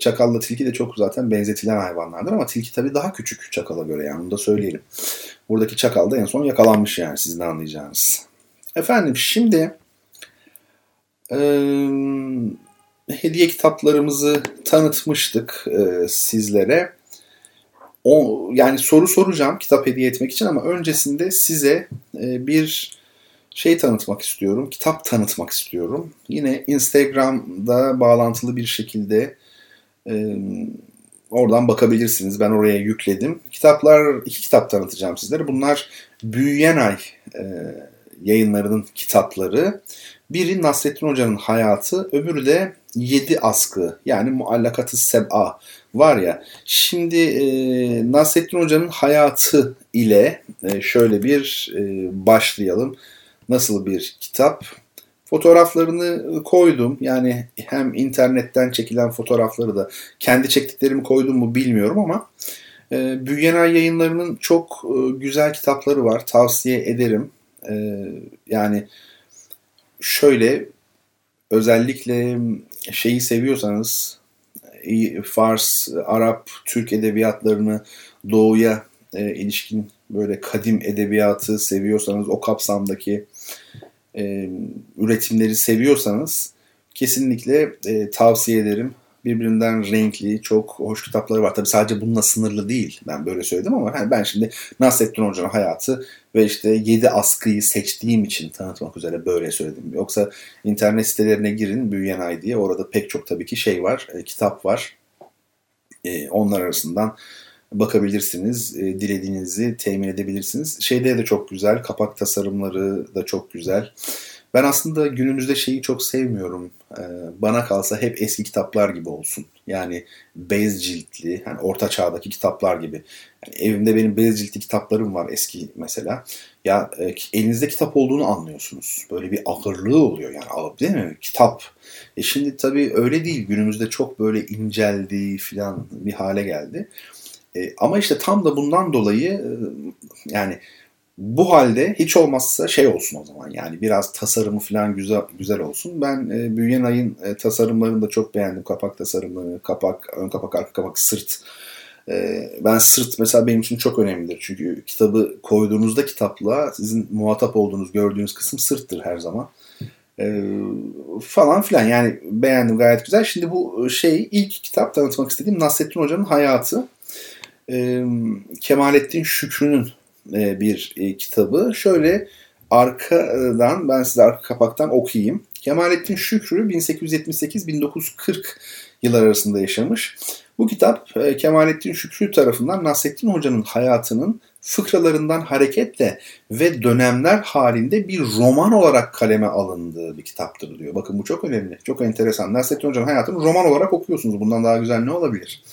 Çakalla tilki de çok zaten benzetilen hayvanlardır ama tilki tabii daha küçük çakala göre yani onu da söyleyelim. Buradaki çakal da en son yakalanmış yani sizin anlayacağınız. Efendim şimdi e, hediye kitaplarımızı tanıtmıştık e, sizlere. O, yani soru soracağım kitap hediye etmek için ama öncesinde size e, bir şey tanıtmak istiyorum. Kitap tanıtmak istiyorum. Yine Instagram'da bağlantılı bir şekilde e, oradan bakabilirsiniz. Ben oraya yükledim. Kitaplar, iki kitap tanıtacağım sizlere. Bunlar Büyüyen Ay e, yayınlarının kitapları. Biri Nasrettin Hoca'nın hayatı, öbürü de Yedi Askı yani Muallakatı Seb'a var ya. Şimdi e, Nasrettin Hoca'nın hayatı ile e, şöyle bir e, başlayalım. Nasıl bir kitap? Fotoğraflarını koydum. Yani hem internetten çekilen fotoğrafları da kendi çektiklerimi koydum mu bilmiyorum ama e, Büyüyenay yayınlarının çok e, güzel kitapları var. Tavsiye ederim. E, yani şöyle özellikle şeyi seviyorsanız Fars, Arap, Türk edebiyatlarını doğuya e, ilişkin böyle kadim edebiyatı seviyorsanız o kapsamdaki e, üretimleri seviyorsanız kesinlikle e, tavsiye ederim. Birbirinden renkli, çok hoş kitapları var. Tabi sadece bununla sınırlı değil. Ben böyle söyledim ama yani ben şimdi Nasrettin Hoca'nın hayatı ve işte 7 askıyı seçtiğim için tanıtmak üzere böyle söyledim. Yoksa internet sitelerine girin Büyüyen Ay diye. Orada pek çok tabii ki şey var, e, kitap var. E, onlar arasından bakabilirsiniz. E, dilediğinizi temin edebilirsiniz. Şeyde de çok güzel. Kapak tasarımları da çok güzel. Ben aslında günümüzde şeyi çok sevmiyorum. E, bana kalsa hep eski kitaplar gibi olsun. Yani bez ciltli, yani orta çağdaki kitaplar gibi. Yani evimde benim bez ciltli kitaplarım var eski mesela. Ya e, elinizde kitap olduğunu anlıyorsunuz. Böyle bir ağırlığı oluyor yani ağır değil mi? Kitap. E şimdi tabii öyle değil. Günümüzde çok böyle inceldi falan bir hale geldi. E, ama işte tam da bundan dolayı e, yani bu halde hiç olmazsa şey olsun o zaman yani biraz tasarımı falan güzel güzel olsun. Ben e, Büyüyen Ay'ın e, tasarımlarını da çok beğendim. Kapak tasarımları, kapak, ön kapak, arka kapak, sırt. E, ben sırt mesela benim için çok önemlidir. Çünkü kitabı koyduğunuzda kitapla sizin muhatap olduğunuz, gördüğünüz kısım sırttır her zaman. E, falan filan yani beğendim gayet güzel. Şimdi bu şey ilk kitap tanıtmak istediğim Nasrettin Hoca'nın hayatı e, Kemalettin Şükrü'nün e, bir e, kitabı. Şöyle arkadan ben size arka kapaktan okuyayım. Kemalettin Şükrü 1878-1940 yıllar arasında yaşamış. Bu kitap e, Kemalettin Şükrü tarafından Nasrettin Hoca'nın hayatının fıkralarından hareketle ve dönemler halinde bir roman olarak kaleme alındığı bir kitaptır diyor. Bakın bu çok önemli, çok enteresan. Nasrettin Hoca'nın hayatını roman olarak okuyorsunuz. Bundan daha güzel ne olabilir?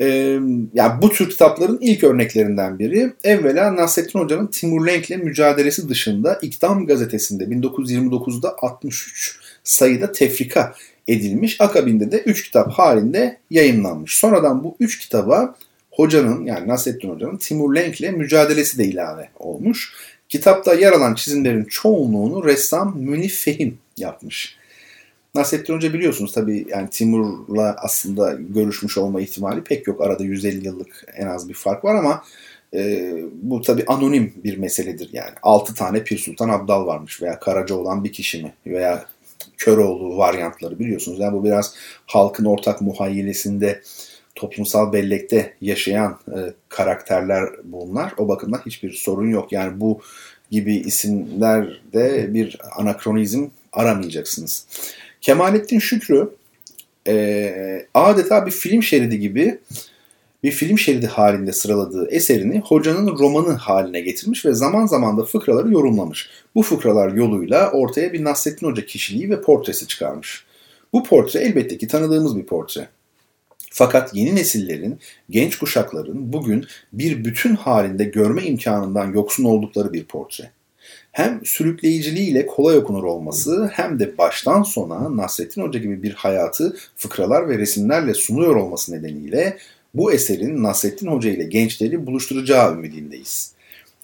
Ee, yani bu tür kitapların ilk örneklerinden biri. Evvela Nasrettin Hoca'nın Timur Lenk'le mücadelesi dışında İktam gazetesinde 1929'da 63 sayıda tefrika edilmiş. Akabinde de 3 kitap halinde yayınlanmış. Sonradan bu 3 kitaba hocanın yani Nasrettin Hoca'nın Timur Lenk'le mücadelesi de ilave olmuş. Kitapta yer alan çizimlerin çoğunluğunu ressam Münif Fehim yapmış. Nasrettin Hoca biliyorsunuz tabii yani Timur'la aslında görüşmüş olma ihtimali pek yok. Arada 150 yıllık en az bir fark var ama e, bu tabii anonim bir meseledir yani. 6 tane Pir Sultan Abdal varmış veya Karaca olan bir kişi mi veya Köroğlu varyantları biliyorsunuz. Yani bu biraz halkın ortak muhayyilesinde toplumsal bellekte yaşayan e, karakterler bunlar. O bakımdan hiçbir sorun yok. Yani bu gibi isimlerde bir anakronizm aramayacaksınız. Kemalettin Şükrü e, adeta bir film şeridi gibi bir film şeridi halinde sıraladığı eserini hocanın romanı haline getirmiş ve zaman zaman da fıkraları yorumlamış. Bu fıkralar yoluyla ortaya bir Nasrettin Hoca kişiliği ve portresi çıkarmış. Bu portre elbette ki tanıdığımız bir portre. Fakat yeni nesillerin, genç kuşakların bugün bir bütün halinde görme imkanından yoksun oldukları bir portre hem sürükleyiciliğiyle kolay okunur olması hem de baştan sona Nasrettin Hoca gibi bir hayatı fıkralar ve resimlerle sunuyor olması nedeniyle bu eserin Nasrettin Hoca ile gençleri buluşturacağı ümidindeyiz.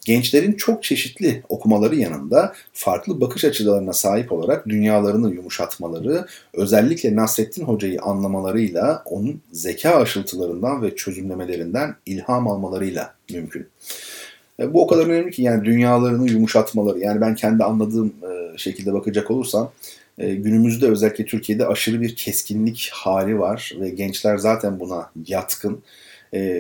gençlerin çok çeşitli okumaları yanında farklı bakış açılarına sahip olarak dünyalarını yumuşatmaları, özellikle Nasrettin Hoca'yı anlamalarıyla onun zeka aşıltılarından ve çözümlemelerinden ilham almalarıyla mümkün. E, bu o kadar önemli ki yani dünyalarını yumuşatmaları. Yani ben kendi anladığım e, şekilde bakacak olursam e, günümüzde özellikle Türkiye'de aşırı bir keskinlik hali var ve gençler zaten buna yatkın.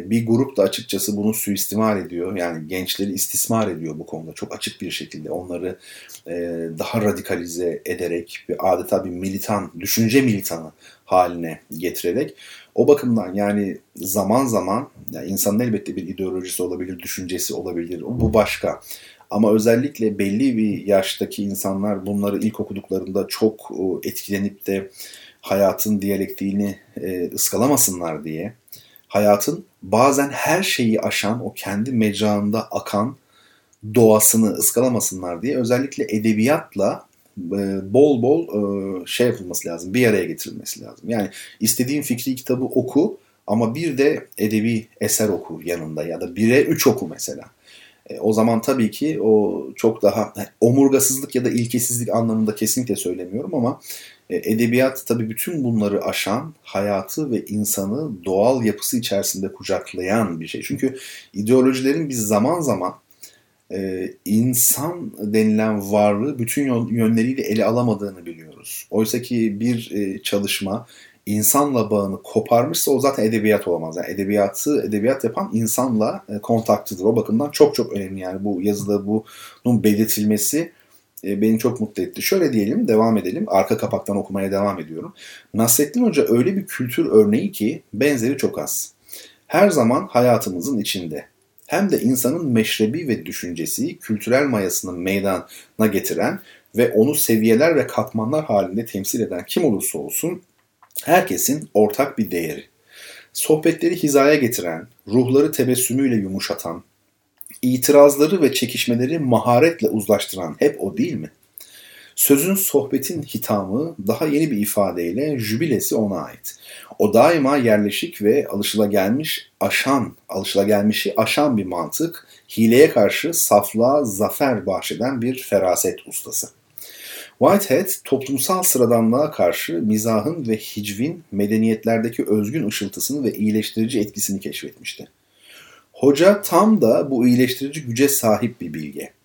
Bir grup da açıkçası bunu suistimal ediyor. Yani gençleri istismar ediyor bu konuda çok açık bir şekilde. Onları daha radikalize ederek bir adeta bir militan, düşünce militanı haline getirerek o bakımdan yani zaman zaman yani insanın elbette bir ideolojisi olabilir, düşüncesi olabilir. Bu başka. Ama özellikle belli bir yaştaki insanlar bunları ilk okuduklarında çok e, etkilenip de hayatın diyalektiğini e, ıskalamasınlar diye hayatın bazen her şeyi aşan o kendi mecrağında akan doğasını ıskalamasınlar diye özellikle edebiyatla bol bol şey yapılması lazım. Bir araya getirilmesi lazım. Yani istediğin fikri kitabı oku ama bir de edebi eser oku yanında ya da bire üç oku mesela. O zaman tabii ki o çok daha omurgasızlık ya da ilkesizlik anlamında kesinlikle söylemiyorum ama edebiyat tabii bütün bunları aşan, hayatı ve insanı doğal yapısı içerisinde kucaklayan bir şey. Çünkü ideolojilerin biz zaman zaman e, insan denilen varlığı bütün yönleriyle ele alamadığını biliyoruz. Oysa ki bir e, çalışma insanla bağını koparmışsa o zaten edebiyat olamaz. Yani edebiyatı edebiyat yapan insanla e, kontaktıdır. O bakımdan çok çok önemli yani bu yazıda bunun belirtilmesi e, beni çok mutlu etti. Şöyle diyelim, devam edelim. Arka kapaktan okumaya devam ediyorum. Nasrettin Hoca öyle bir kültür örneği ki benzeri çok az. Her zaman hayatımızın içinde hem de insanın meşrebi ve düşüncesi kültürel mayasını meydana getiren ve onu seviyeler ve katmanlar halinde temsil eden kim olursa olsun herkesin ortak bir değeri. Sohbetleri hizaya getiren, ruhları tebessümüyle yumuşatan, itirazları ve çekişmeleri maharetle uzlaştıran hep o değil mi? Sözün sohbetin hitamı daha yeni bir ifadeyle jübilesi ona ait. O daima yerleşik ve alışılagelmiş aşan, alışılagelmişi aşan bir mantık, hileye karşı saflığa zafer bahşeden bir feraset ustası. Whitehead toplumsal sıradanlığa karşı mizahın ve hicvin medeniyetlerdeki özgün ışıltısını ve iyileştirici etkisini keşfetmişti. Hoca tam da bu iyileştirici güce sahip bir bilge.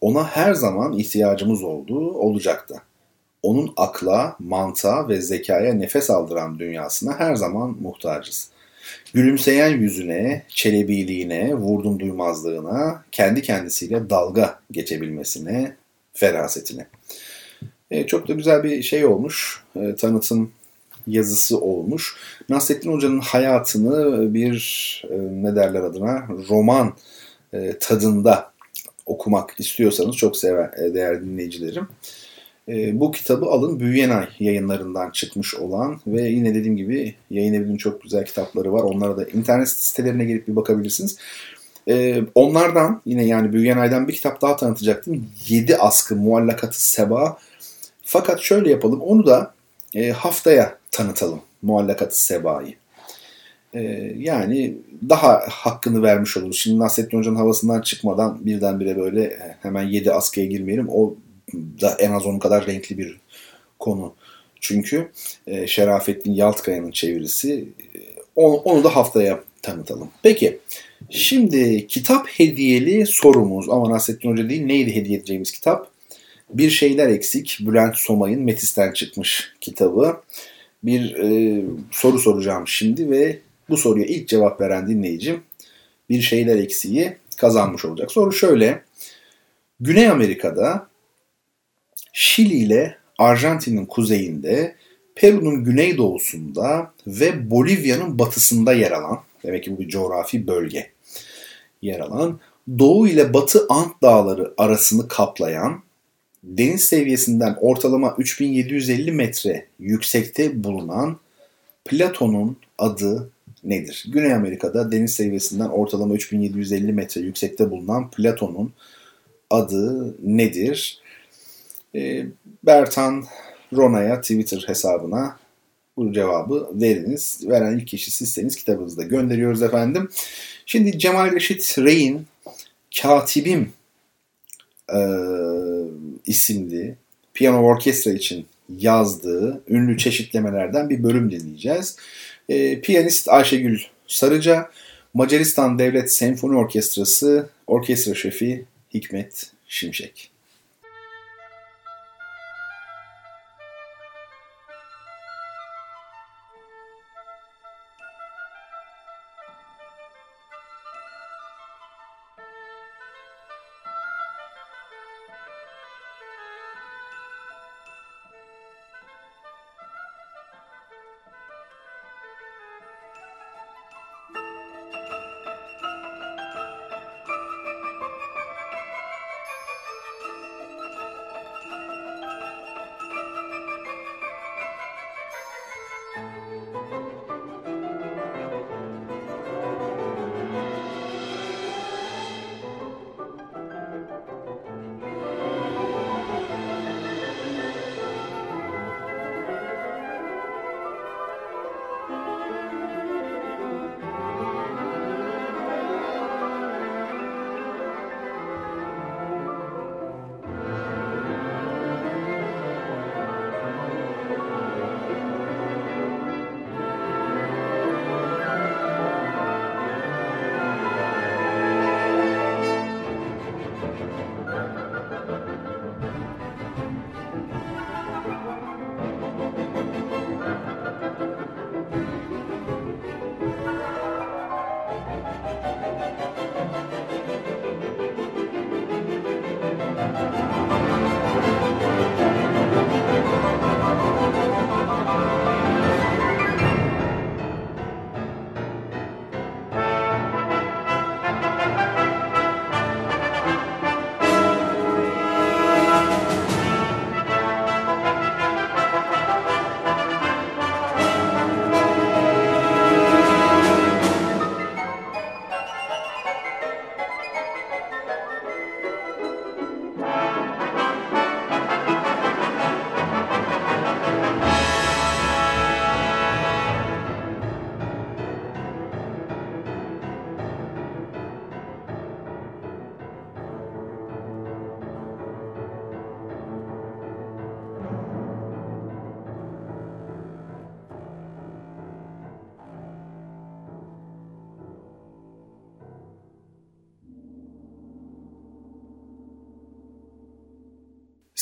Ona her zaman ihtiyacımız olduğu olacaktı. Onun akla, mantığa ve zekaya nefes aldıran dünyasına her zaman muhtacız. Gülümseyen yüzüne, çelebiliğine, vurdum duymazlığına, kendi kendisiyle dalga geçebilmesine, ferasetine. E, çok da güzel bir şey olmuş, e, tanıtım yazısı olmuş. Nasrettin Hoca'nın hayatını bir e, ne derler adına roman e, tadında okumak istiyorsanız çok sever e, değerli dinleyicilerim. E, bu kitabı alın Büyüyenay yayınlarından çıkmış olan ve yine dediğim gibi yayın evinin çok güzel kitapları var. Onlara da internet sitelerine gelip bir bakabilirsiniz. E, onlardan yine yani Büyüyenay'dan bir kitap daha tanıtacaktım. 7 askı muallakatı seba. Fakat şöyle yapalım onu da e, haftaya tanıtalım muallakatı sebayı. E, yani daha hakkını vermiş oluruz. Şimdi Nasrettin Hoca'nın havasından çıkmadan birdenbire böyle e, hemen 7 askıya girmeyelim. O da en az onun kadar renkli bir konu. Çünkü e, Şerafettin Yaltkaya'nın çevirisi e, onu, onu da haftaya tanıtalım. Peki şimdi kitap hediyeli sorumuz ama Nasrettin Hoca değil neydi hediye edeceğimiz kitap? Bir Şeyler Eksik Bülent Somay'ın Metis'ten çıkmış kitabı. Bir e, soru soracağım şimdi ve bu soruya ilk cevap veren dinleyicim Bir Şeyler Eksiği kazanmış olacak. Soru şöyle. Güney Amerika'da Şili ile Arjantin'in kuzeyinde, Peru'nun güneydoğusunda ve Bolivya'nın batısında yer alan, demek ki bu bir coğrafi bölge yer alan, Doğu ile Batı Ant Dağları arasını kaplayan, deniz seviyesinden ortalama 3750 metre yüksekte bulunan Platon'un adı nedir? Güney Amerika'da deniz seviyesinden ortalama 3750 metre yüksekte bulunan Platon'un adı nedir? E, Bertan Rona'ya Twitter hesabına bu cevabı veriniz. Veren ilk kişi sizseniz kitabınızda gönderiyoruz efendim. Şimdi Cemal Reşit Rey'in Katibim e, isimli piyano orkestra için yazdığı ünlü çeşitlemelerden bir bölüm dinleyeceğiz. E, piyanist Ayşegül Sarıca, Macaristan Devlet Senfoni Orkestrası orkestra şefi Hikmet Şimşek.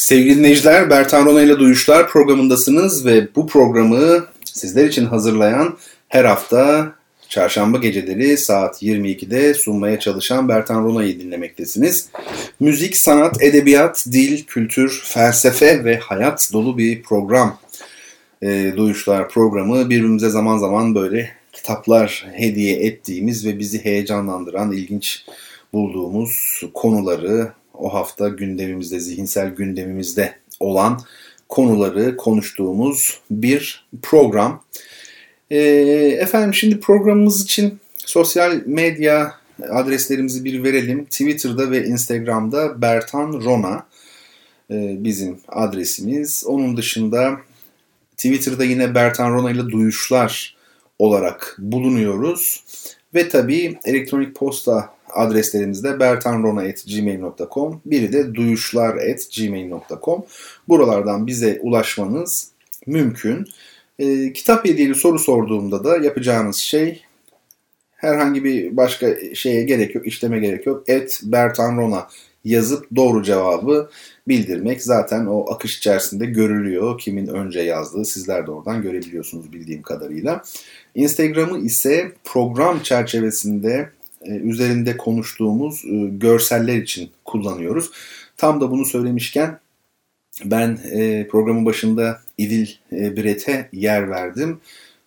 Sevgili dinleyiciler, Bertan Rona ile Duyuşlar programındasınız ve bu programı sizler için hazırlayan her hafta çarşamba geceleri saat 22'de sunmaya çalışan Bertan Rona'yı dinlemektesiniz. Müzik, sanat, edebiyat, dil, kültür, felsefe ve hayat dolu bir program. E, Duyuşlar programı birbirimize zaman zaman böyle kitaplar hediye ettiğimiz ve bizi heyecanlandıran, ilginç bulduğumuz konuları o hafta gündemimizde, zihinsel gündemimizde olan konuları konuştuğumuz bir program. E, efendim şimdi programımız için sosyal medya adreslerimizi bir verelim. Twitter'da ve Instagram'da Bertan Rona e, bizim adresimiz. Onun dışında Twitter'da yine Bertan Rona ile duyuşlar olarak bulunuyoruz. Ve tabii elektronik posta adreslerimizde bertanrona.gmail.com biri de duyuşlar.gmail.com Buralardan bize ulaşmanız mümkün. E, kitap hediyeli soru sorduğumda da yapacağınız şey herhangi bir başka şeye gerek yok, işleme gerek yok. Et Bertanrona yazıp doğru cevabı bildirmek zaten o akış içerisinde görülüyor. Kimin önce yazdığı sizler de oradan görebiliyorsunuz bildiğim kadarıyla. Instagram'ı ise program çerçevesinde üzerinde konuştuğumuz e, görseller için kullanıyoruz. Tam da bunu söylemişken ben e, programın başında İdil Biret'e yer verdim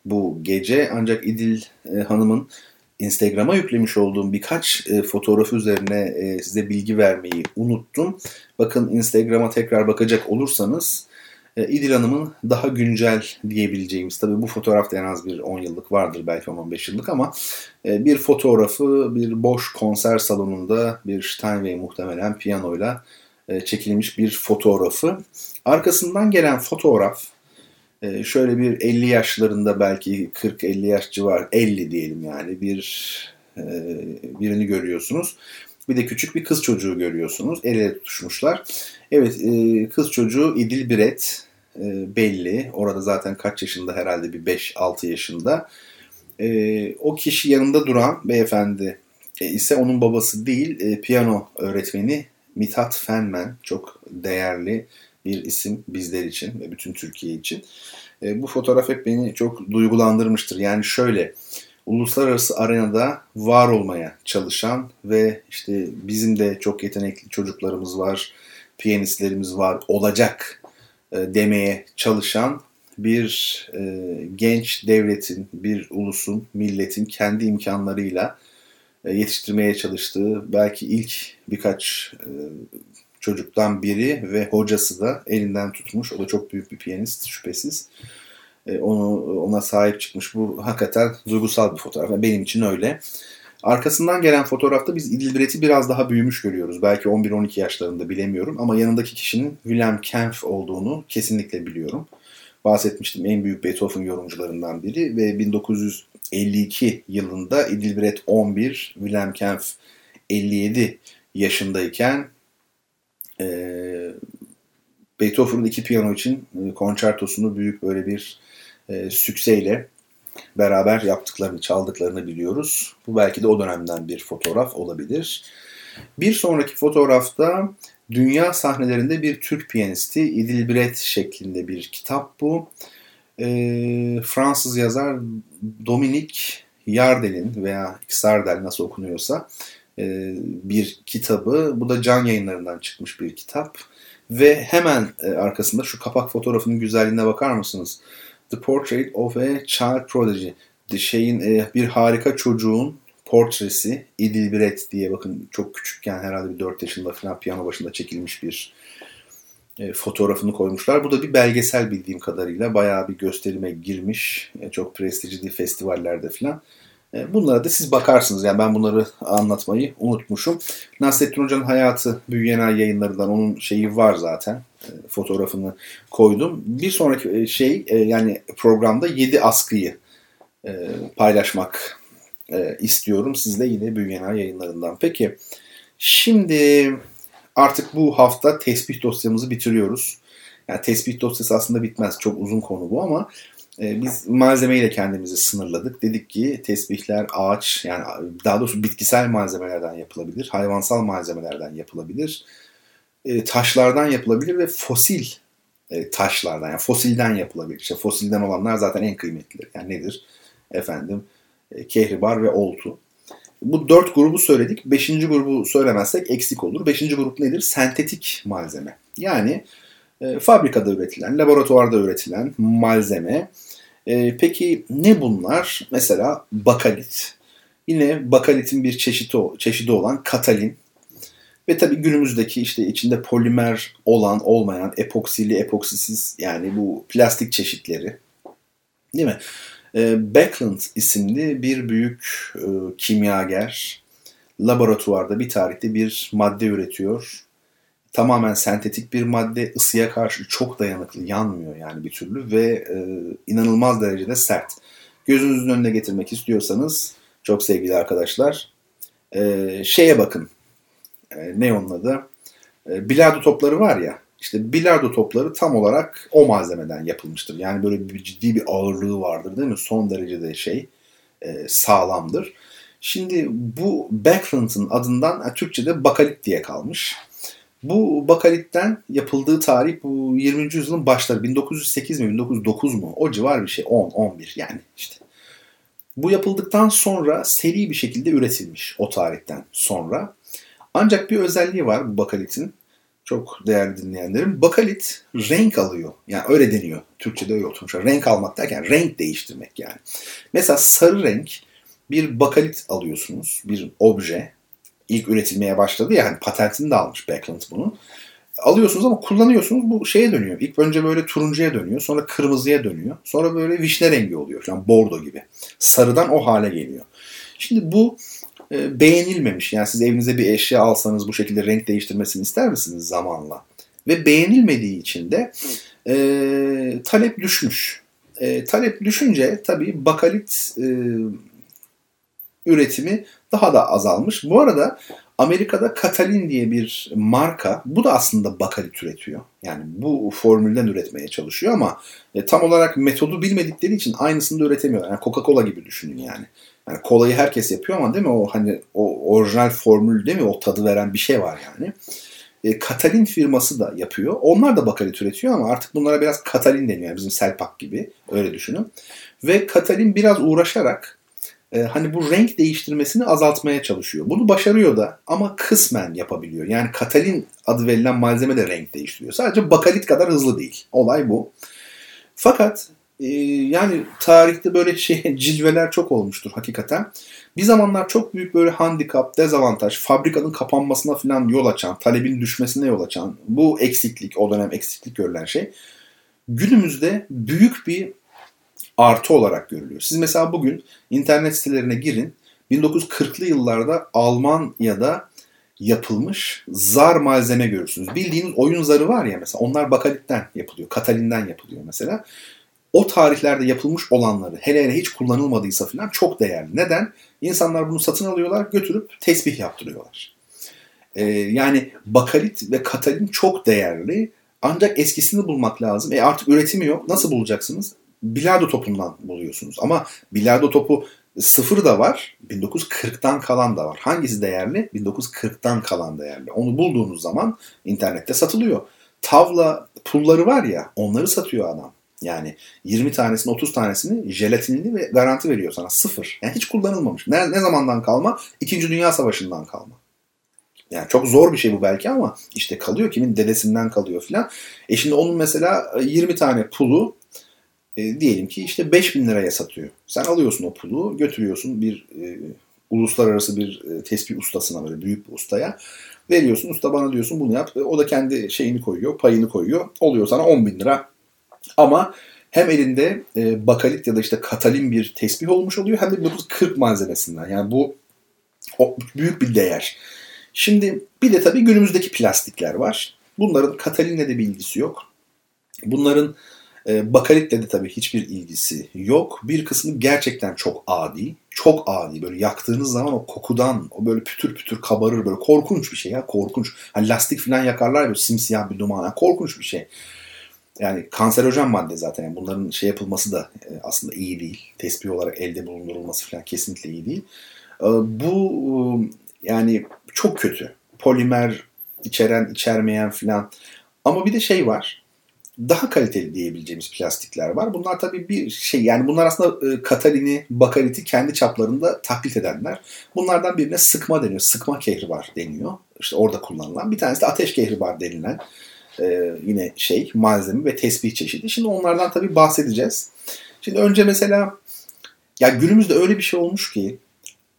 bu gece. Ancak İdil Hanım'ın Instagram'a yüklemiş olduğum birkaç fotoğraf üzerine size bilgi vermeyi unuttum. Bakın Instagram'a tekrar bakacak olursanız e, İdil Hanım'ın daha güncel diyebileceğimiz, tabii bu fotoğrafta en az bir 10 yıllık vardır belki 15 yıllık ama e, bir fotoğrafı bir boş konser salonunda bir Steinway muhtemelen piyanoyla e, çekilmiş bir fotoğrafı. Arkasından gelen fotoğraf şöyle bir 50 yaşlarında belki 40-50 yaş civar 50 diyelim yani bir birini görüyorsunuz. Bir de küçük bir kız çocuğu görüyorsunuz. El ele tutuşmuşlar. Evet e, kız çocuğu İdil Biret e, belli. Orada zaten kaç yaşında herhalde bir 5-6 yaşında. E, o kişi yanında duran beyefendi e, ise onun babası değil e, piyano öğretmeni Mithat Fenmen. Çok değerli bir isim bizler için ve bütün Türkiye için. E, bu fotoğraf hep beni çok duygulandırmıştır. Yani şöyle uluslararası arenada var olmaya çalışan ve işte bizim de çok yetenekli çocuklarımız var, piyanistlerimiz var, olacak e, demeye çalışan bir e, genç devletin, bir ulusun, milletin kendi imkanlarıyla e, yetiştirmeye çalıştığı belki ilk birkaç e, çocuktan biri ve hocası da elinden tutmuş. O da çok büyük bir piyanist şüphesiz. Onu ona sahip çıkmış. Bu hakikaten duygusal bir fotoğraf. Benim için öyle. Arkasından gelen fotoğrafta biz İdilbret'i biraz daha büyümüş görüyoruz. Belki 11-12 yaşlarında bilemiyorum ama yanındaki kişinin Wilhelm Kempf olduğunu kesinlikle biliyorum. Bahsetmiştim en büyük Beethoven yorumcularından biri ve 1952 yılında İdilbret 11, Wilhelm Kempf 57 yaşındayken e, Beethoven'ın iki piyano için e, konçertosunu büyük böyle bir e, sükseyle beraber yaptıklarını, çaldıklarını biliyoruz. Bu belki de o dönemden bir fotoğraf olabilir. Bir sonraki fotoğrafta dünya sahnelerinde bir Türk piyanisti İdil şeklinde bir kitap bu. E, Fransız yazar Dominik Yardel'in veya Xardel nasıl okunuyorsa e, bir kitabı. Bu da can yayınlarından çıkmış bir kitap. Ve hemen e, arkasında şu kapak fotoğrafının güzelliğine bakar mısınız? The Portrait of a Child Prodigy. The şeyin e, bir harika çocuğun portresi İdil Biret diye bakın çok küçükken herhalde bir 4 yaşında falan piyano başında çekilmiş bir e, fotoğrafını koymuşlar. Bu da bir belgesel bildiğim kadarıyla bayağı bir gösterime girmiş. E, çok prestijli festivallerde falan. E, bunlara da siz bakarsınız. Yani ben bunları anlatmayı unutmuşum. Nasrettin Hoca'nın hayatı Büyüyen Ay yayınlarından onun şeyi var zaten. E, fotoğrafını koydum. Bir sonraki e, şey yani programda 7 askıyı paylaşmak istiyorum sizle yine Büyüyen Ay yayınlarından. Peki şimdi artık bu hafta tespih dosyamızı bitiriyoruz. Yani tespih dosyası aslında bitmez. Çok uzun konu bu ama biz malzemeyle kendimizi sınırladık. Dedik ki tesbihler ağaç yani daha doğrusu bitkisel malzemelerden yapılabilir, hayvansal malzemelerden yapılabilir, e, taşlardan yapılabilir ve fosil e, taşlardan yani fosilden yapılabilir. İşte fosilden olanlar zaten en kıymetlileri. Yani nedir? Efendim kehribar ve oltu. Bu dört grubu söyledik. Beşinci grubu söylemezsek eksik olur. Beşinci grup nedir? Sentetik malzeme. Yani e, fabrikada üretilen, laboratuvarda üretilen malzeme. E, peki ne bunlar? Mesela bakalit. Yine bakalitin bir çeşidi, çeşidi olan katalin. Ve tabii günümüzdeki işte içinde polimer olan olmayan epoksili epoksisiz yani bu plastik çeşitleri. Değil mi? E, Beckland isimli bir büyük e, kimyager laboratuvarda bir tarihte bir madde üretiyor tamamen sentetik bir madde ısıya karşı çok dayanıklı yanmıyor yani bir türlü ve e, inanılmaz derecede sert. Gözünüzün önüne getirmek istiyorsanız çok sevgili arkadaşlar e, şeye bakın e, ne onun adı e, bilardo topları var ya işte bilardo topları tam olarak o malzemeden yapılmıştır. Yani böyle bir ciddi bir ağırlığı vardır değil mi? Son derecede şey e, sağlamdır. Şimdi bu Backlund'ın adından yani Türkçe'de bakalit diye kalmış. Bu bakalitten yapıldığı tarih bu 20. yüzyılın başları 1908 mi 1909 mu o civar bir şey 10-11 yani işte. Bu yapıldıktan sonra seri bir şekilde üretilmiş o tarihten sonra. Ancak bir özelliği var bu bakalitin. Çok değerli dinleyenlerim. Bakalit renk alıyor. Yani öyle deniyor. Türkçe'de öyle oturmuş. Renk almak derken renk değiştirmek yani. Mesela sarı renk bir bakalit alıyorsunuz. Bir obje ilk üretilmeye başladı ya hani patentini de almış Backlund bunu. Alıyorsunuz ama kullanıyorsunuz bu şeye dönüyor. İlk önce böyle turuncuya dönüyor. Sonra kırmızıya dönüyor. Sonra böyle vişne rengi oluyor. Yani bordo gibi. Sarıdan o hale geliyor. Şimdi bu e, beğenilmemiş. Yani siz evinize bir eşya alsanız bu şekilde renk değiştirmesini ister misiniz zamanla? Ve beğenilmediği için de e, talep düşmüş. E, talep düşünce tabii bakalit e, üretimi daha da azalmış. Bu arada Amerika'da Katalin diye bir marka, bu da aslında bakalit üretiyor. Yani bu formülden üretmeye çalışıyor ama e, tam olarak metodu bilmedikleri için aynısını da üretemiyor. Yani Coca-Cola gibi düşünün yani. Yani kolayı herkes yapıyor ama değil mi o hani o orijinal formül değil mi o tadı veren bir şey var yani. E, Katalin firması da yapıyor. Onlar da bakalit üretiyor ama artık bunlara biraz Katalin deniyor. Yani bizim Selpak gibi öyle düşünün. Ve Katalin biraz uğraşarak e, hani bu renk değiştirmesini azaltmaya çalışıyor. Bunu başarıyor da ama kısmen yapabiliyor. Yani katalin adı verilen malzeme de renk değiştiriyor. Sadece bakalit kadar hızlı değil. Olay bu. Fakat e, yani tarihte böyle şey cilveler çok olmuştur hakikaten. Bir zamanlar çok büyük böyle handikap, dezavantaj, fabrikanın kapanmasına falan yol açan, talebin düşmesine yol açan bu eksiklik, o dönem eksiklik görülen şey günümüzde büyük bir artı olarak görülüyor. Siz mesela bugün internet sitelerine girin. 1940'lı yıllarda Almanya'da yapılmış zar malzeme görürsünüz. Bildiğiniz oyun zarı var ya mesela onlar bakalitten yapılıyor, katalinden yapılıyor mesela. O tarihlerde yapılmış olanları hele hele hiç kullanılmadıysa falan çok değerli. Neden? İnsanlar bunu satın alıyorlar, götürüp tesbih yaptırıyorlar. Ee, yani bakalit ve katalin çok değerli. Ancak eskisini bulmak lazım. E artık üretimi yok. Nasıl bulacaksınız? Bilardo topundan buluyorsunuz. Ama bilardo topu sıfır da var, 1940'tan kalan da var. Hangisi değerli? 1940'tan kalan değerli. Onu bulduğunuz zaman internette satılıyor. Tavla pulları var ya onları satıyor adam. Yani 20 tanesini 30 tanesini jelatinli ve garanti veriyor sana sıfır. Yani hiç kullanılmamış. Ne, ne zamandan kalma? İkinci Dünya Savaşı'ndan kalma. Yani çok zor bir şey bu belki ama işte kalıyor kimin dedesinden kalıyor filan. E şimdi onun mesela 20 tane pulu e, diyelim ki işte 5000 liraya satıyor. Sen alıyorsun o pulu götürüyorsun bir e, uluslararası bir e, tespih ustasına böyle büyük bir ustaya veriyorsun. Usta bana diyorsun bunu yap. E, o da kendi şeyini koyuyor, payını koyuyor. Oluyor sana 10 bin lira. Ama hem elinde e, bakalit ya da işte katalin bir tesbih olmuş oluyor hem de 1940 malzemesinden. Yani bu o, büyük bir değer. Şimdi bir de tabii günümüzdeki plastikler var. Bunların katalinle de bir ilgisi yok. Bunların e, bakalitle de tabii hiçbir ilgisi yok. Bir kısmı gerçekten çok adi. Çok adi. Böyle yaktığınız zaman o kokudan o böyle pütür pütür kabarır. Böyle korkunç bir şey ya. Korkunç. Hani lastik falan yakarlar böyle simsiyah bir duman. Yani korkunç bir şey. Yani kanserojen madde zaten. Yani bunların şey yapılması da e, aslında iyi değil. Tespih olarak elde bulundurulması falan kesinlikle iyi değil. E, bu yani çok kötü. Polimer içeren içermeyen falan. Ama bir de şey var daha kaliteli diyebileceğimiz plastikler var. Bunlar tabii bir şey yani bunlar aslında e, katalini, bakaliti kendi çaplarında taklit edenler. Bunlardan birine sıkma deniyor. Sıkma kehribar deniyor. İşte orada kullanılan. Bir tanesi de ateş kehribar denilen e, yine şey malzeme ve tesbih çeşidi. Şimdi onlardan tabii bahsedeceğiz. Şimdi önce mesela ya günümüzde öyle bir şey olmuş ki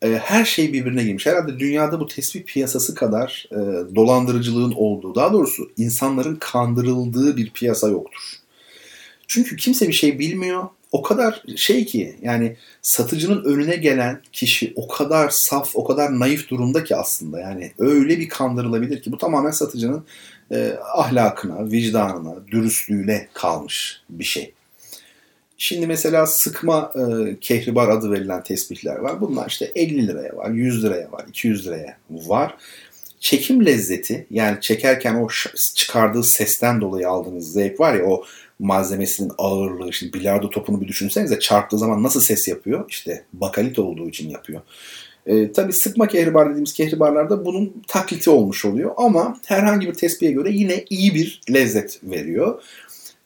e, her şey birbirine girmiş. Herhalde dünyada bu tesbih piyasası kadar e, dolandırıcılığın olduğu, daha doğrusu insanların kandırıldığı bir piyasa yoktur. Çünkü kimse bir şey bilmiyor. O kadar şey ki yani satıcının önüne gelen kişi o kadar saf, o kadar naif durumda ki aslında. Yani öyle bir kandırılabilir ki bu tamamen satıcının e, ahlakına, vicdanına, dürüstlüğüne kalmış bir şey. Şimdi mesela sıkma e, kehribar adı verilen tesbihler var. Bunlar işte 50 liraya var, 100 liraya var, 200 liraya var. Çekim lezzeti yani çekerken o çıkardığı sesten dolayı aldığınız zevk var ya o malzemesinin ağırlığı. Şimdi bilardo topunu bir düşünsenize çarptığı zaman nasıl ses yapıyor? İşte bakalit olduğu için yapıyor. E, tabii sıkma kehribar dediğimiz kehribarlarda bunun takliti olmuş oluyor ama herhangi bir tespihe göre yine iyi bir lezzet veriyor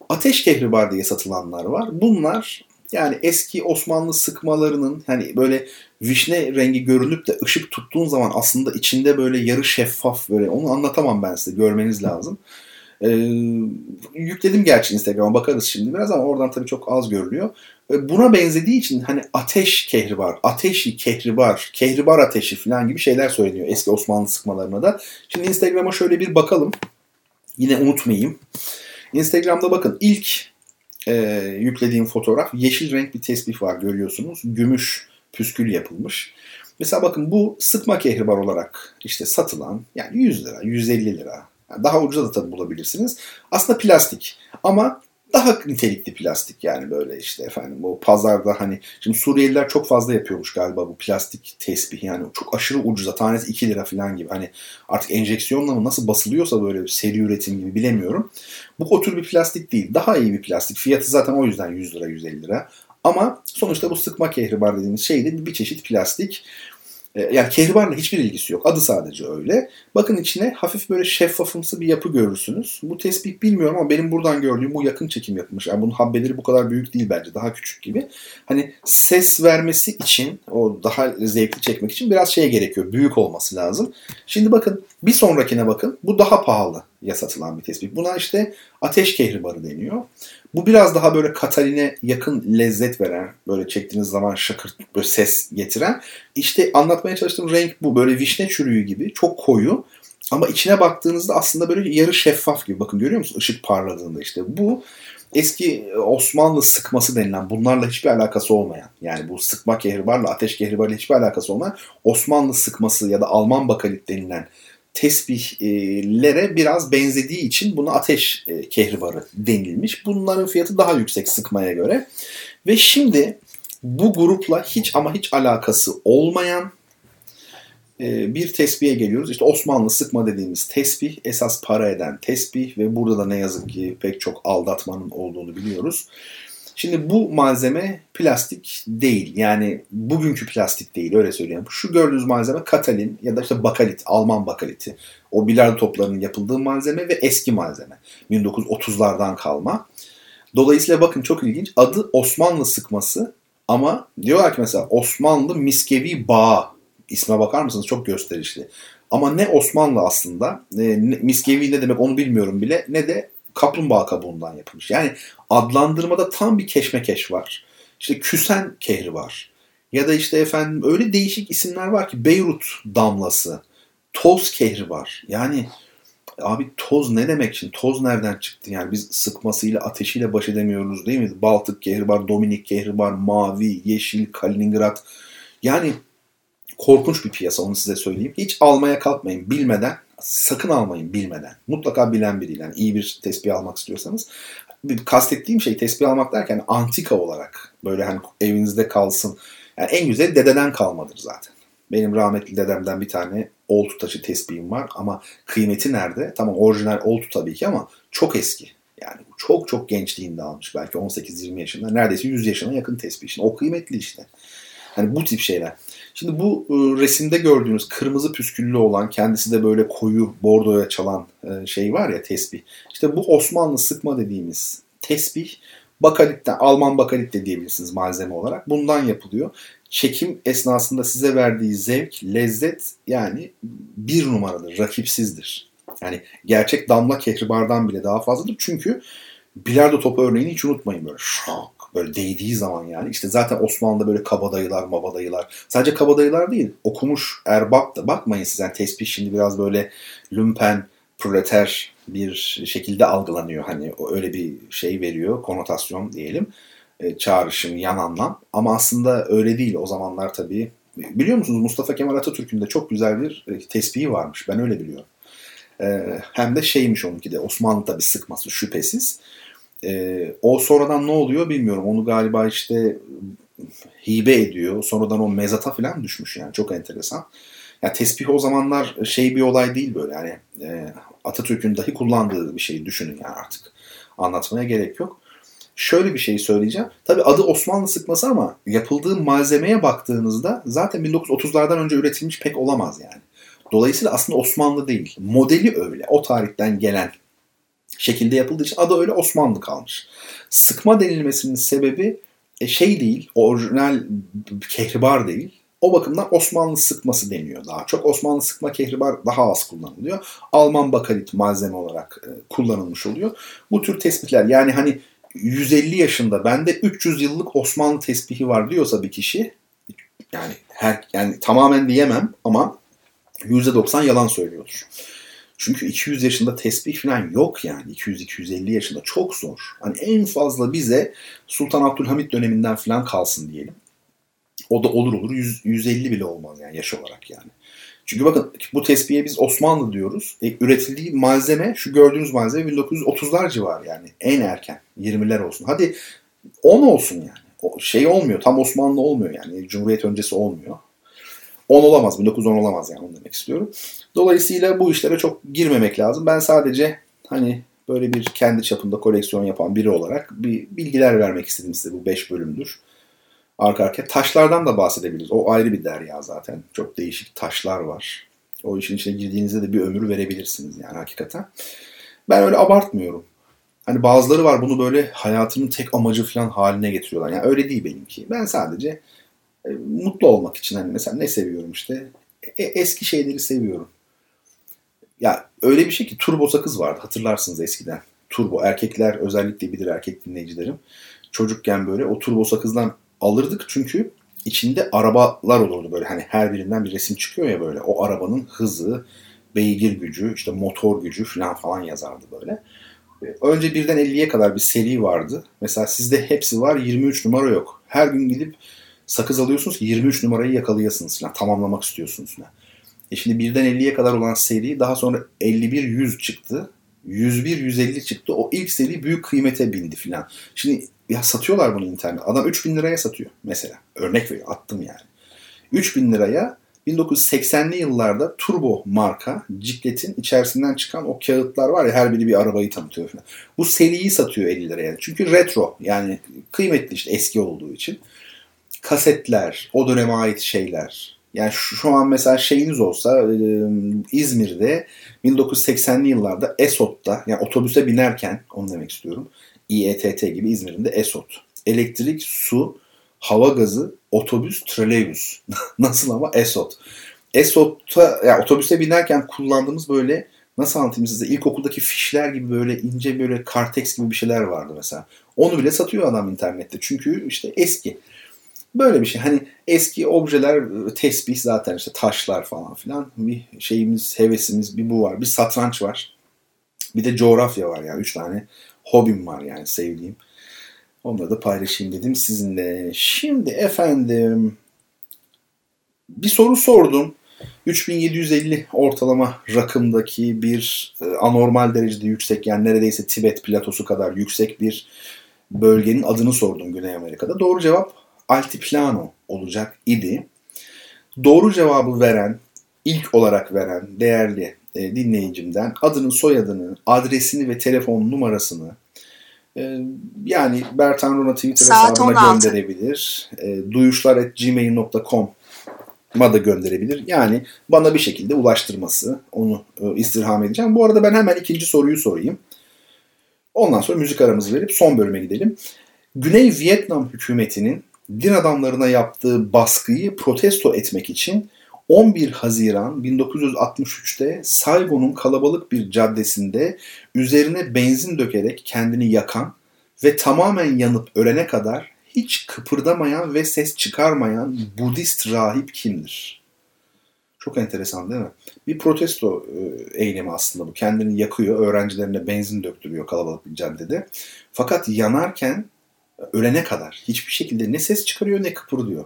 ateş kehribar diye satılanlar var. Bunlar yani eski Osmanlı sıkmalarının hani böyle vişne rengi görünüp de ışık tuttuğun zaman aslında içinde böyle yarı şeffaf böyle onu anlatamam ben size görmeniz lazım. Ee, yükledim gerçi Instagram'a bakarız şimdi biraz ama oradan tabii çok az görülüyor. Ee, buna benzediği için hani ateş kehribar, ateşi kehribar, kehribar ateşi falan gibi şeyler söyleniyor eski Osmanlı sıkmalarına da. Şimdi Instagram'a şöyle bir bakalım. Yine unutmayayım. Instagram'da bakın ilk e, yüklediğim fotoğraf yeşil renk bir tesbih var görüyorsunuz. Gümüş püskül yapılmış. Mesela bakın bu sıkma kehribar olarak işte satılan yani 100 lira, 150 lira. Daha ucuza da tabii bulabilirsiniz. Aslında plastik ama daha nitelikli plastik yani böyle işte efendim o pazarda hani şimdi Suriyeliler çok fazla yapıyormuş galiba bu plastik tesbih yani çok aşırı ucuza tanesi 2 lira falan gibi. Hani artık enjeksiyonla mı nasıl basılıyorsa böyle seri üretim gibi bilemiyorum. Bu o tür bir plastik değil daha iyi bir plastik. Fiyatı zaten o yüzden 100 lira 150 lira. Ama sonuçta bu sıkma kehribar dediğimiz şey de bir çeşit plastik yani kehribarla hiçbir ilgisi yok. Adı sadece öyle. Bakın içine hafif böyle şeffafımsı bir yapı görürsünüz. Bu tespih bilmiyorum ama benim buradan gördüğüm bu yakın çekim yapılmış. Yani bunun habbeleri bu kadar büyük değil bence. Daha küçük gibi. Hani ses vermesi için o daha zevkli çekmek için biraz şeye gerekiyor. Büyük olması lazım. Şimdi bakın bir sonrakine bakın. Bu daha pahalı ya satılan bir tespih. Buna işte ateş kehribarı deniyor. Bu biraz daha böyle kataline yakın lezzet veren, böyle çektiğiniz zaman şakır böyle ses getiren. İşte anlatmaya çalıştığım renk bu. Böyle vişne çürüğü gibi çok koyu. Ama içine baktığınızda aslında böyle yarı şeffaf gibi. Bakın görüyor musunuz? Işık parladığında işte. Bu eski Osmanlı sıkması denilen bunlarla hiçbir alakası olmayan yani bu sıkma kehribarla ateş kehribarla hiçbir alakası olmayan Osmanlı sıkması ya da Alman bakalit denilen tesbihlere biraz benzediği için buna ateş e, kehribarı denilmiş. Bunların fiyatı daha yüksek sıkmaya göre. Ve şimdi bu grupla hiç ama hiç alakası olmayan e, bir tesbihe geliyoruz. İşte Osmanlı sıkma dediğimiz tesbih esas para eden tesbih ve burada da ne yazık ki pek çok aldatmanın olduğunu biliyoruz. Şimdi bu malzeme plastik değil. Yani bugünkü plastik değil öyle söyleyeyim. Şu gördüğünüz malzeme katalin ya da işte bakalit, Alman bakaliti. O bilardo toplarının yapıldığı malzeme ve eski malzeme. 1930'lardan kalma. Dolayısıyla bakın çok ilginç. Adı Osmanlı sıkması ama diyorlar ki mesela Osmanlı miskevi bağı. İsme bakar mısınız? Çok gösterişli. Ama ne Osmanlı aslında, e, miskevi ne demek onu bilmiyorum bile, ne de kaplumbağa kabuğundan yapılmış. Yani adlandırmada tam bir keşmekeş var. İşte küsen kehri var. Ya da işte efendim öyle değişik isimler var ki Beyrut damlası, toz kehri var. Yani abi toz ne demek şimdi? Toz nereden çıktı? Yani biz sıkmasıyla, ateşiyle baş edemiyoruz değil mi? Baltık kehri var, Dominik kehri var, mavi, yeşil, Kaliningrad. Yani korkunç bir piyasa onu size söyleyeyim. Hiç almaya kalkmayın bilmeden sakın almayın bilmeden. Mutlaka bilen biriyle. Yani iyi bir tespih almak istiyorsanız. Kastettiğim şey tespih almak derken antika olarak böyle hani evinizde kalsın. Yani en güzel dededen kalmadır zaten. Benim rahmetli dedemden bir tane oltu taşı tespihim var ama kıymeti nerede? Tamam orijinal oltu tabii ki ama çok eski. Yani çok çok gençliğinde almış. Belki 18-20 yaşında. Neredeyse 100 yaşına yakın tespih. Şimdi o kıymetli işte. Hani bu tip şeyler. Şimdi bu e, resimde gördüğünüz kırmızı püsküllü olan kendisi de böyle koyu bordoya çalan e, şey var ya tesbih. İşte bu Osmanlı sıkma dediğimiz tesbih bakalitten Alman bakalit de diyebilirsiniz malzeme olarak. Bundan yapılıyor. Çekim esnasında size verdiği zevk, lezzet yani bir numaradır, rakipsizdir. Yani gerçek damla kehribardan bile daha fazladır. Çünkü bilardo topu örneğini hiç unutmayın böyle şak Böyle değdiği zaman yani. işte zaten Osmanlı'da böyle kabadayılar, mabadayılar. Sadece kabadayılar değil. Okumuş erbap da. Bakmayın siz yani tespih şimdi biraz böyle lümpen, proleter bir şekilde algılanıyor. Hani öyle bir şey veriyor, konotasyon diyelim. E, çağrışım, yan anlam. Ama aslında öyle değil. O zamanlar tabii. Biliyor musunuz Mustafa Kemal Atatürk'ün de çok güzel bir e, tespihi varmış. Ben öyle biliyorum. E, hem de şeymiş onunki de Osmanlı tabii sıkması şüphesiz. E, o sonradan ne oluyor bilmiyorum. Onu galiba işte hibe ediyor. Sonradan o mezata falan düşmüş yani. Çok enteresan. Yani tesbih o zamanlar şey bir olay değil böyle. Yani e, Atatürk'ün dahi kullandığı bir şeyi düşünün yani artık. Anlatmaya gerek yok. Şöyle bir şey söyleyeceğim. Tabi adı Osmanlı sıkması ama yapıldığı malzemeye baktığınızda zaten 1930'lardan önce üretilmiş pek olamaz yani. Dolayısıyla aslında Osmanlı değil. Modeli öyle. O tarihten gelen şekilde yapıldığı için adı öyle Osmanlı kalmış. Sıkma denilmesinin sebebi e, şey değil, orijinal kehribar değil. O bakımdan Osmanlı sıkması deniyor daha çok. Osmanlı sıkma kehribar daha az kullanılıyor. Alman bakalit malzeme olarak e, kullanılmış oluyor. Bu tür tespitler yani hani 150 yaşında bende 300 yıllık Osmanlı tesbihi var diyorsa bir kişi yani her yani tamamen diyemem ama %90 yalan söylüyordur. Çünkü 200 yaşında tesbih falan yok yani. 200-250 yaşında çok zor. Hani en fazla bize Sultan Abdülhamit döneminden falan kalsın diyelim. O da olur olur 100, 150 bile olmaz yani yaş olarak yani. Çünkü bakın bu tespihe biz Osmanlı diyoruz. E, üretildiği malzeme şu gördüğünüz malzeme 1930'lar civarı yani. En erken 20'ler olsun. Hadi 10 olsun yani. O şey olmuyor. Tam Osmanlı olmuyor yani. Cumhuriyet öncesi olmuyor. 10 olamaz. 1910 olamaz yani onu demek istiyorum. Dolayısıyla bu işlere çok girmemek lazım. Ben sadece hani böyle bir kendi çapında koleksiyon yapan biri olarak bir bilgiler vermek istedim size bu 5 bölümdür. Arka arkaya taşlardan da bahsedebiliriz. O ayrı bir derya zaten. Çok değişik taşlar var. O işin içine girdiğinizde de bir ömür verebilirsiniz yani hakikaten. Ben öyle abartmıyorum. Hani bazıları var bunu böyle hayatının tek amacı falan haline getiriyorlar. Yani öyle değil benimki. Ben sadece e, mutlu olmak için hani mesela ne seviyorum işte e, eski şeyleri seviyorum. Ya öyle bir şey ki turbo sakız vardı hatırlarsınız eskiden. Turbo erkekler özellikle bilir erkek dinleyicilerim. Çocukken böyle o turbo sakızdan alırdık çünkü içinde arabalar olurdu böyle hani her birinden bir resim çıkıyor ya böyle o arabanın hızı, beygir gücü, işte motor gücü falan falan yazardı böyle. Önce birden 50'ye kadar bir seri vardı. Mesela sizde hepsi var 23 numara yok. Her gün gidip sakız alıyorsunuz ki 23 numarayı yakalayasınız falan tamamlamak istiyorsunuz falan. E şimdi birden 50'ye kadar olan seri daha sonra 51-100 çıktı. 101-150 çıktı. O ilk seri büyük kıymete bindi filan. Şimdi ya satıyorlar bunu internet. Adam 3000 liraya satıyor mesela. Örnek veriyor. Attım yani. 3000 liraya 1980'li yıllarda Turbo marka cikletin içerisinden çıkan o kağıtlar var ya her biri bir arabayı tanıtıyor falan. Bu seriyi satıyor 50 liraya. Çünkü retro yani kıymetli işte eski olduğu için. Kasetler, o döneme ait şeyler. Yani şu, şu an mesela şeyiniz olsa İzmir'de 1980'li yıllarda Esot'ta yani otobüse binerken onu demek istiyorum. İETT gibi İzmir'in de Esot. Elektrik, su, hava gazı, otobüs, trolleybüs. Nasıl ama Esot. Esot'ta yani otobüse binerken kullandığımız böyle nasıl anlatayım size ilkokuldaki fişler gibi böyle ince böyle kartex gibi bir şeyler vardı mesela. Onu bile satıyor adam internette. Çünkü işte eski. Böyle bir şey. Hani eski objeler, tesbih zaten işte taşlar falan filan. Bir şeyimiz, hevesimiz bir bu var. Bir satranç var. Bir de coğrafya var yani. Üç tane hobim var yani sevdiğim. Onları da paylaşayım dedim sizinle. Şimdi efendim bir soru sordum. 3750 ortalama rakımdaki bir e, anormal derecede yüksek yani neredeyse Tibet platosu kadar yüksek bir bölgenin adını sordum Güney Amerika'da. Doğru cevap Altiplano olacak idi. Doğru cevabı veren, ilk olarak veren değerli e, dinleyicimden adını, soyadını, adresini ve telefon numarasını e, yani Bertan Rona Twitter Saat hesabına 16. gönderebilir. E, duyuşlar.gmail.com ma da gönderebilir. Yani bana bir şekilde ulaştırması onu e, istirham edeceğim. Bu arada ben hemen ikinci soruyu sorayım. Ondan sonra müzik aramızı verip son bölüme gidelim. Güney Vietnam hükümetinin din adamlarına yaptığı baskıyı protesto etmek için 11 Haziran 1963'te Saigon'un kalabalık bir caddesinde üzerine benzin dökerek kendini yakan ve tamamen yanıp ölene kadar hiç kıpırdamayan ve ses çıkarmayan Budist rahip kimdir? Çok enteresan değil mi? Bir protesto e, eylemi aslında bu. Kendini yakıyor, öğrencilerine benzin döktürüyor kalabalık bir caddede. Fakat yanarken ölene kadar hiçbir şekilde ne ses çıkarıyor ne kıpırdıyor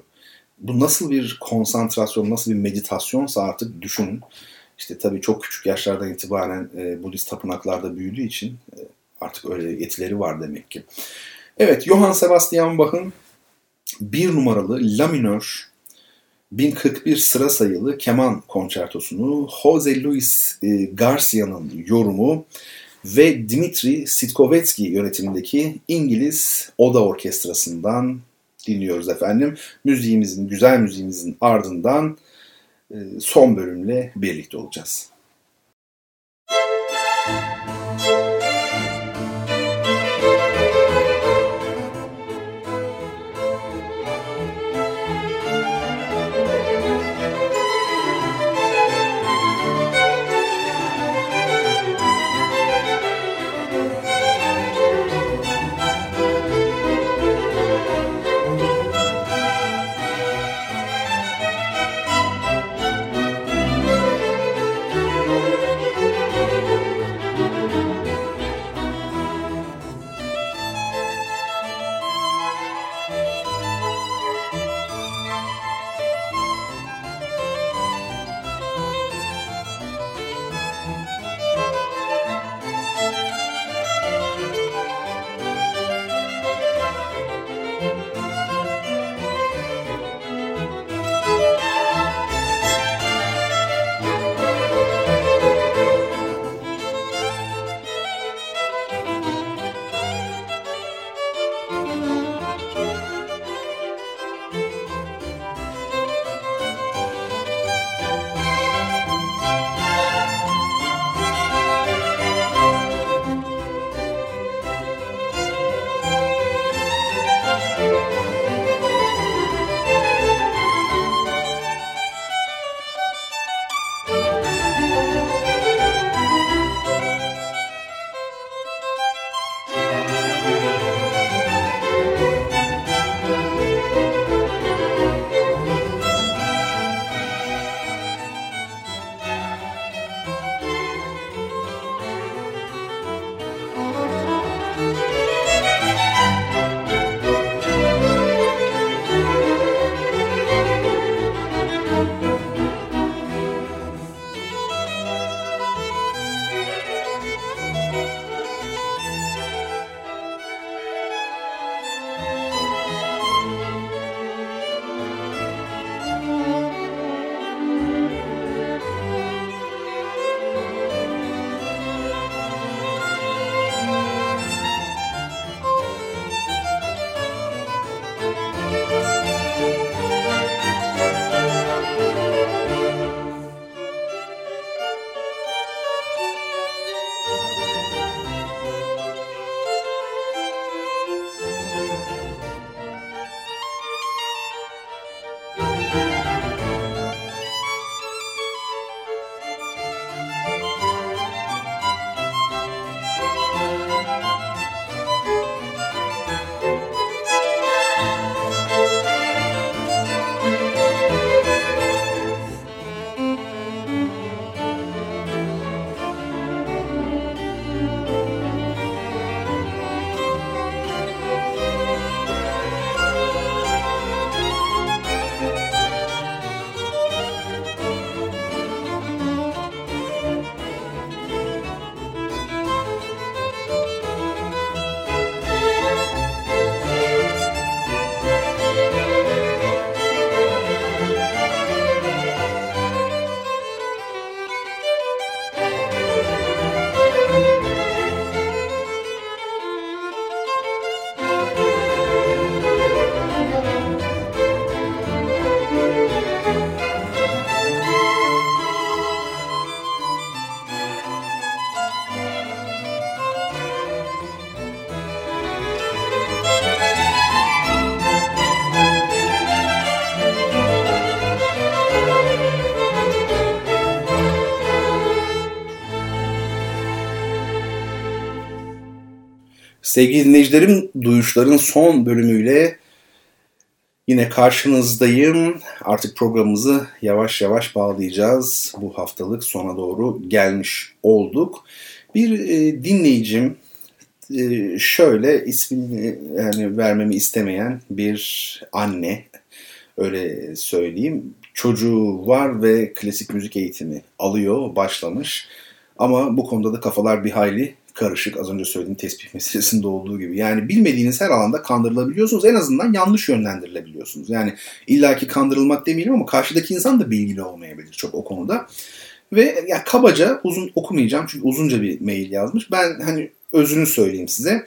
bu nasıl bir konsantrasyon, nasıl bir meditasyonsa artık düşünün. İşte tabii çok küçük yaşlardan itibaren e, Budist tapınaklarda büyüdüğü için e, artık öyle yetileri var demek ki. Evet, Johann Sebastian Bach'ın bir numaralı La minör 1041 sıra sayılı keman konçertosunu Jose Luis e, Garcia'nın yorumu ve Dimitri Sitkovetsky yönetimindeki İngiliz Oda Orkestrası'ndan dinliyoruz efendim. Müziğimizin, güzel müziğimizin ardından e, son bölümle birlikte olacağız. Sevgili dinleyicilerim, Duyuşların son bölümüyle yine karşınızdayım. Artık programımızı yavaş yavaş bağlayacağız. Bu haftalık sona doğru gelmiş olduk. Bir e, dinleyicim e, şöyle ismini yani vermemi istemeyen bir anne öyle söyleyeyim. Çocuğu var ve klasik müzik eğitimi alıyor, başlamış. Ama bu konuda da kafalar bir hayli karışık. Az önce söylediğim tespih meselesinde olduğu gibi. Yani bilmediğiniz her alanda kandırılabiliyorsunuz. En azından yanlış yönlendirilebiliyorsunuz. Yani illaki kandırılmak demeyelim ama karşıdaki insan da bilgili olmayabilir çok o konuda. Ve ya kabaca uzun okumayacağım çünkü uzunca bir mail yazmış. Ben hani özünü söyleyeyim size.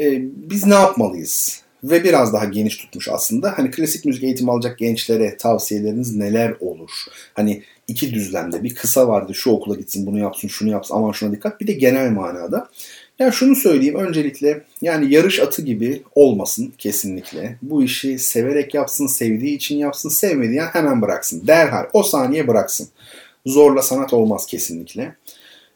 Ee, biz ne yapmalıyız? Ve biraz daha geniş tutmuş aslında. Hani klasik müzik eğitimi alacak gençlere tavsiyeleriniz neler olur? Hani iki düzlemde bir kısa vardı şu okula gitsin bunu yapsın şunu yapsın aman şuna dikkat bir de genel manada. Yani şunu söyleyeyim öncelikle yani yarış atı gibi olmasın kesinlikle. Bu işi severek yapsın, sevdiği için yapsın, sevmediği hemen bıraksın. Derhal o saniye bıraksın. Zorla sanat olmaz kesinlikle.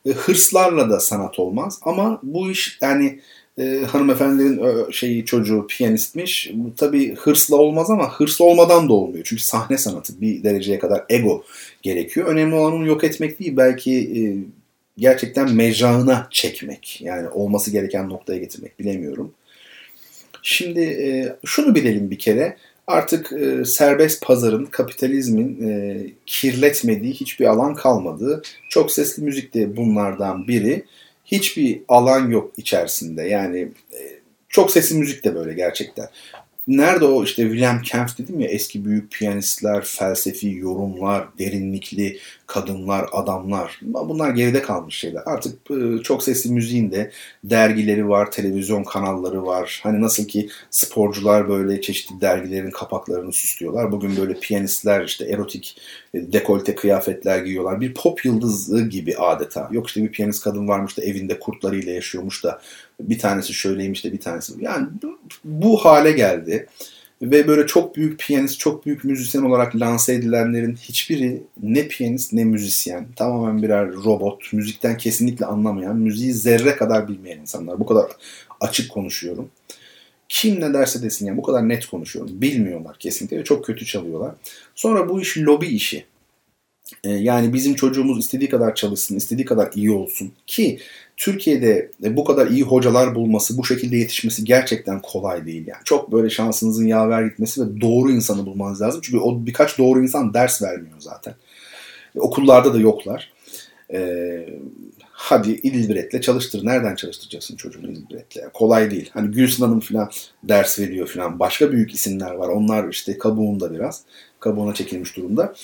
E, hırslarla da sanat olmaz ama bu iş yani e, hanımefendinin şeyi çocuğu piyanistmiş. Bu tabii hırsla olmaz ama hırs olmadan da olmuyor. Çünkü sahne sanatı bir dereceye kadar ego gerekiyor. Önemli olan onu yok etmek değil belki e, gerçekten mecrağına çekmek. Yani olması gereken noktaya getirmek bilemiyorum. Şimdi e, şunu bilelim bir kere. Artık e, serbest pazarın, kapitalizmin e, kirletmediği hiçbir alan kalmadı. Çok sesli müzik de bunlardan biri hiçbir alan yok içerisinde. Yani e, çok sesli müzik de böyle gerçekten. Nerede o işte William Kempf dedim ya eski büyük piyanistler, felsefi yorumlar, derinlikli kadınlar, adamlar. Bunlar geride kalmış şeyler. Artık e, çok sesli müziğin de dergileri var, televizyon kanalları var. Hani nasıl ki sporcular böyle çeşitli dergilerin kapaklarını süslüyorlar. Bugün böyle piyanistler işte erotik e, dekolte kıyafetler giyiyorlar. Bir pop yıldızı gibi adeta. Yok işte bir piyanist kadın varmış da evinde kurtlarıyla yaşıyormuş da bir tanesi şöyleymiş de bir tanesi. Yani bu hale geldi. Ve böyle çok büyük piyanist, çok büyük müzisyen olarak lanse edilenlerin hiçbiri ne piyanist ne müzisyen. Tamamen birer robot. Müzikten kesinlikle anlamayan, müziği zerre kadar bilmeyen insanlar. Bu kadar açık konuşuyorum. Kim ne derse desin yani bu kadar net konuşuyorum. Bilmiyorlar kesinlikle ve çok kötü çalıyorlar. Sonra bu iş lobi işi. Ee, yani bizim çocuğumuz istediği kadar çalışsın, istediği kadar iyi olsun ki Türkiye'de e, bu kadar iyi hocalar bulması, bu şekilde yetişmesi gerçekten kolay değil. Yani çok böyle şansınızın yaver gitmesi ve doğru insanı bulmanız lazım. Çünkü o birkaç doğru insan ders vermiyor zaten. Okullarda da yoklar. Ee, hadi İdilbiret'le çalıştır. Nereden çalıştıracaksın çocuğunu İdilbiret'le? Kolay değil. Hani Gülsün Hanım falan ders veriyor falan. Başka büyük isimler var. Onlar işte kabuğunda biraz. Kabuğuna çekilmiş durumda.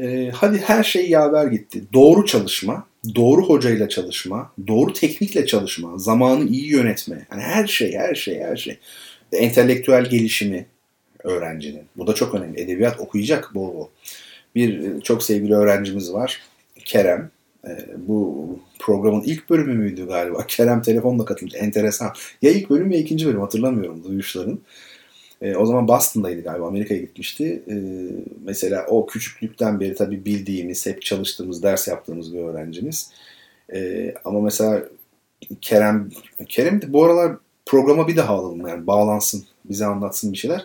Ee, hadi her şey yaver gitti. Doğru çalışma, doğru hocayla çalışma, doğru teknikle çalışma, zamanı iyi yönetme. Yani her şey, her şey, her şey. Entelektüel gelişimi öğrencinin. Bu da çok önemli. Edebiyat okuyacak bol bol. Bir e, çok sevgili öğrencimiz var. Kerem. E, bu programın ilk bölümü müydü galiba? Kerem telefonla katıldı. Enteresan. Ya ilk bölüm ya ikinci bölüm hatırlamıyorum duyuşların. E, o zaman Boston'daydı galiba. Amerika'ya gitmişti. E, mesela o küçüklükten beri tabii bildiğimiz, hep çalıştığımız, ders yaptığımız bir öğrencimiz. E, ama mesela Kerem, Kerem de bu aralar programa bir daha alalım yani bağlansın, bize anlatsın bir şeyler.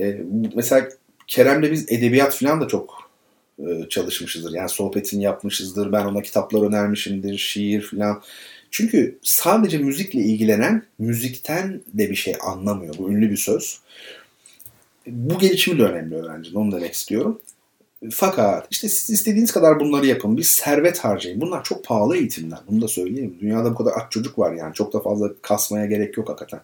E, mesela Kerem'le biz edebiyat falan da çok e, çalışmışızdır. Yani sohbetini yapmışızdır. Ben ona kitaplar önermişimdir, şiir falan. Çünkü sadece müzikle ilgilenen müzikten de bir şey anlamıyor. Bu ünlü bir söz. Bu gelişimi de önemli öğrencinin. Onu demek istiyorum. Fakat işte siz istediğiniz kadar bunları yapın. Bir servet harcayın. Bunlar çok pahalı eğitimler. Bunu da söyleyeyim. Dünyada bu kadar aç çocuk var yani. Çok da fazla kasmaya gerek yok hakikaten.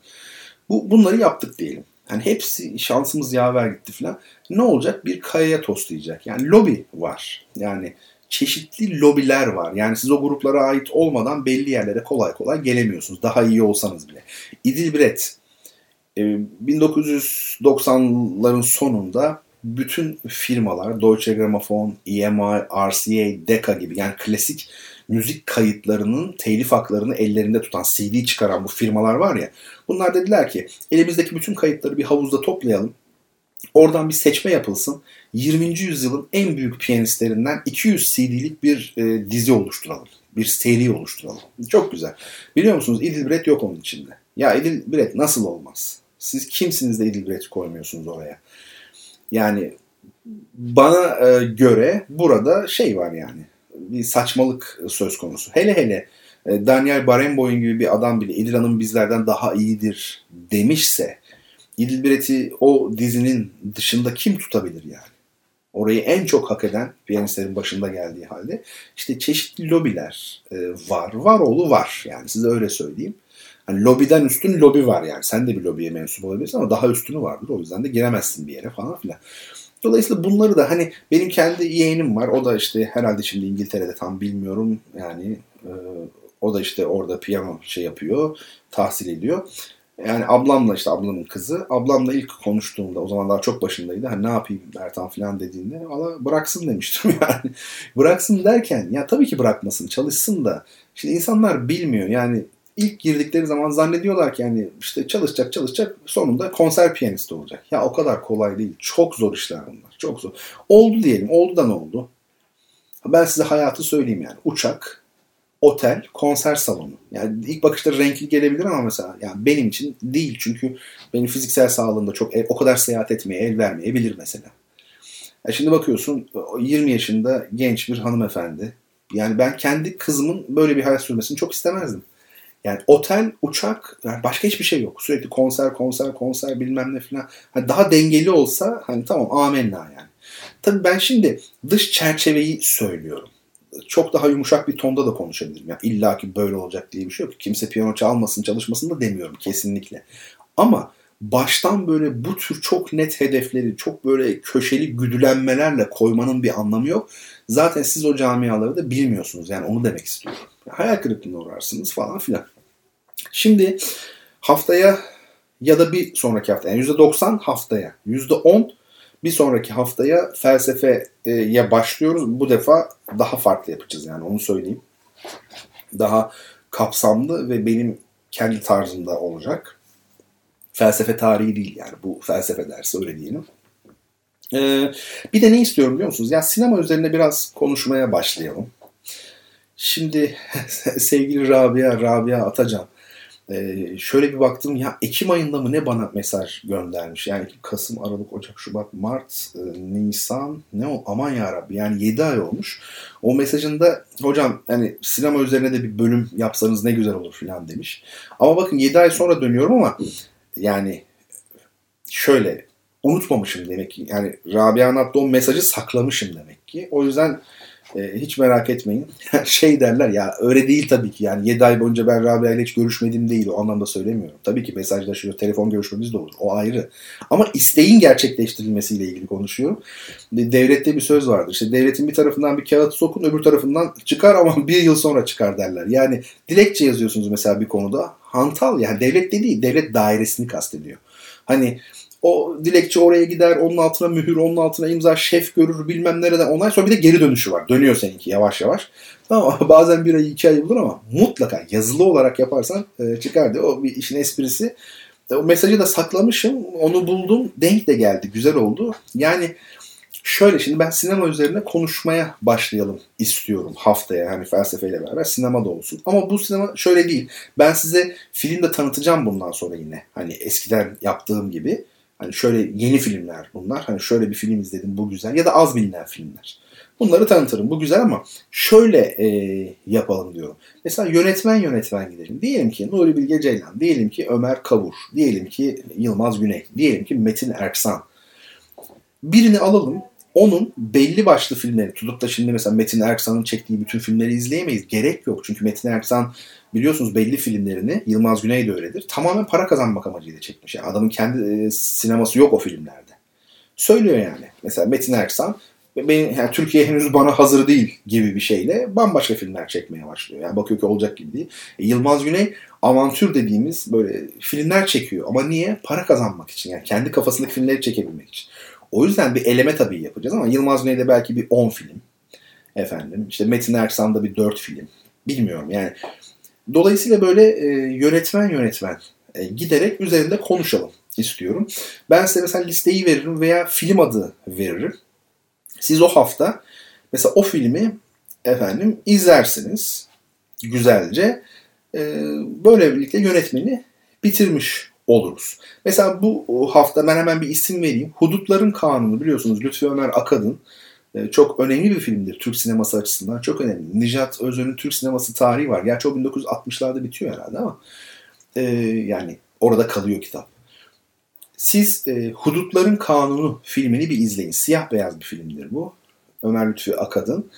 Bu, bunları yaptık diyelim. Yani hepsi şansımız yaver gitti falan. Ne olacak? Bir kayaya toslayacak. Yani lobi var. Yani çeşitli lobiler var. Yani siz o gruplara ait olmadan belli yerlere kolay kolay gelemiyorsunuz. Daha iyi olsanız bile. İdilbret 1990'ların e, sonunda bütün firmalar Deutsche Grammophon, EMI, RCA, Decca gibi yani klasik müzik kayıtlarının telif haklarını ellerinde tutan CD çıkaran bu firmalar var ya bunlar dediler ki elimizdeki bütün kayıtları bir havuzda toplayalım Oradan bir seçme yapılsın. 20. yüzyılın en büyük piyanistlerinden 200 CD'lik bir e, dizi oluşturalım. Bir seri oluşturalım. Çok güzel. Biliyor musunuz İdilbret yok onun içinde. Ya Edil Biret nasıl olmaz? Siz kimsiniz de Edil Biret'i koymuyorsunuz oraya? Yani bana e, göre burada şey var yani. Bir saçmalık söz konusu. Hele hele e, Daniel Barenboim gibi bir adam bile İdil Hanım bizlerden daha iyidir demişse İdil o dizinin dışında kim tutabilir yani? Orayı en çok hak eden piyanistlerin başında geldiği halde işte çeşitli lobiler e, var. Var oğlu var yani size öyle söyleyeyim. Hani lobiden üstün lobi var yani. Sen de bir lobiye mensup olabilirsin ama daha üstünü vardır. O yüzden de giremezsin bir yere falan filan. Dolayısıyla bunları da hani benim kendi yeğenim var. O da işte herhalde şimdi İngiltere'de tam bilmiyorum. Yani e, o da işte orada piyano şey yapıyor. Tahsil ediyor. Yani ablamla işte ablamın kızı. Ablamla ilk konuştuğumda o zaman daha çok başındaydı. Hani ne yapayım Ertan falan dediğinde valla bıraksın demiştim yani. bıraksın derken ya tabii ki bırakmasın çalışsın da. Şimdi insanlar bilmiyor yani ilk girdikleri zaman zannediyorlar ki yani işte çalışacak çalışacak sonunda konser piyanisti olacak. Ya o kadar kolay değil. Çok zor işler bunlar. Çok zor. Oldu diyelim. Oldu da ne oldu? Ben size hayatı söyleyeyim yani. Uçak, otel, konser salonu. Yani ilk bakışta renkli gelebilir ama mesela yani benim için değil. Çünkü benim fiziksel sağlığımda çok o kadar seyahat etmeye el vermeyebilir mesela. Ya şimdi bakıyorsun 20 yaşında genç bir hanımefendi. Yani ben kendi kızımın böyle bir hayat sürmesini çok istemezdim. Yani otel, uçak, yani başka hiçbir şey yok. Sürekli konser, konser, konser bilmem ne falan. Hani daha dengeli olsa hani tamam amenna yani. Tabii ben şimdi dış çerçeveyi söylüyorum. Çok daha yumuşak bir tonda da konuşabilirim. Yani illa ki böyle olacak diye bir şey yok. Kimse piyano çalmasın, çalışmasın da demiyorum kesinlikle. Ama baştan böyle bu tür çok net hedefleri, çok böyle köşeli güdülenmelerle koymanın bir anlamı yok. Zaten siz o camiaları da bilmiyorsunuz. Yani onu demek istiyorum. Hayal kırıklığına uğrarsınız falan filan. Şimdi haftaya ya da bir sonraki haftaya yani %90 haftaya, %10 bir sonraki haftaya felsefeye başlıyoruz. Bu defa daha farklı yapacağız yani onu söyleyeyim. Daha kapsamlı ve benim kendi tarzımda olacak. Felsefe tarihi değil yani bu felsefe dersi öyle diyelim. Ee, bir de ne istiyorum biliyor musunuz? Ya sinema üzerine biraz konuşmaya başlayalım. Şimdi sevgili Rabia, Rabia Atacan ee, şöyle bir baktım ya Ekim ayında mı ne bana mesaj göndermiş. Yani Kasım, Aralık, Ocak, Şubat, Mart, e, Nisan ne o aman ya Rabbi yani 7 ay olmuş. O mesajında hocam yani sinema üzerine de bir bölüm yapsanız ne güzel olur filan demiş. Ama bakın 7 ay sonra dönüyorum ama yani şöyle unutmamışım demek ki. Yani Rabia'nın attığı o mesajı saklamışım demek ki. O yüzden e, hiç merak etmeyin. şey derler ya öyle değil tabii ki. Yani 7 ay boyunca ben Rabia ile hiç görüşmedim değil. O anlamda söylemiyorum. Tabii ki mesajlaşıyor, telefon görüşmemiz de olur. O ayrı. Ama isteğin gerçekleştirilmesiyle ilgili konuşuyorum. Devlette bir söz vardır. İşte devletin bir tarafından bir kağıt sokun öbür tarafından çıkar ama bir yıl sonra çıkar derler. Yani dilekçe yazıyorsunuz mesela bir konuda. Hantal yani devlet dediği devlet dairesini kastediyor. Hani o dilekçe oraya gider, onun altına mühür, onun altına imza, şef görür bilmem nereden onay. Sonra bir de geri dönüşü var. Dönüyor seninki yavaş yavaş. Tamam bazen bir ay iki ay bulur ama mutlaka yazılı olarak yaparsan e, çıkar diye. O bir işin esprisi. E, o mesajı da saklamışım. Onu buldum. Denk de geldi. Güzel oldu. Yani şöyle şimdi ben sinema üzerine konuşmaya başlayalım istiyorum haftaya. Hani felsefeyle beraber sinema da olsun. Ama bu sinema şöyle değil. Ben size film de tanıtacağım bundan sonra yine. Hani eskiden yaptığım gibi. Hani şöyle yeni filmler bunlar. Hani şöyle bir film izledim bu güzel. Ya da az bilinen filmler. Bunları tanıtırım. Bu güzel ama şöyle e, yapalım diyorum. Mesela yönetmen yönetmen gidelim. Diyelim ki Nuri Bilge Ceylan, diyelim ki Ömer Kavur, diyelim ki Yılmaz Güney, diyelim ki Metin Erksan. Birini alalım, onun belli başlı filmleri tutup da şimdi mesela Metin Erksan'ın çektiği bütün filmleri izleyemeyiz. Gerek yok. Çünkü Metin Erksan biliyorsunuz belli filmlerini Yılmaz Güney de öyledir. Tamamen para kazanmak amacıyla çekmiş. Yani adamın kendi e, sineması yok o filmlerde. Söylüyor yani. Mesela Metin Erksan benim yani Türkiye henüz bana hazır değil gibi bir şeyle bambaşka filmler çekmeye başlıyor. Yani bakıyor ki olacak gibi değil. E, Yılmaz Güney avantür dediğimiz böyle filmler çekiyor. Ama niye? Para kazanmak için. Yani kendi kafasındaki filmleri çekebilmek için. O yüzden bir eleme tabii yapacağız ama Yılmaz Güney'de belki bir 10 film. Efendim işte Metin Erksan'da bir 4 film. Bilmiyorum yani Dolayısıyla böyle e, yönetmen yönetmen e, giderek üzerinde konuşalım istiyorum. Ben size mesela listeyi veririm veya film adı veririm. Siz o hafta mesela o filmi efendim izlersiniz güzelce. E, böylelikle yönetmeni bitirmiş oluruz. Mesela bu hafta ben hemen bir isim vereyim. Hudutların Kanunu biliyorsunuz Lütfi Ömer Akad'ın çok önemli bir filmdir Türk sineması açısından. Çok önemli. Nijat Özön'ün Türk sineması tarihi var. Gerçi o 1960'larda bitiyor herhalde ama e, yani orada kalıyor kitap. Siz e, Hudutların Kanunu filmini bir izleyin. Siyah beyaz bir filmdir bu. Ömer Lütfi Akad'ın.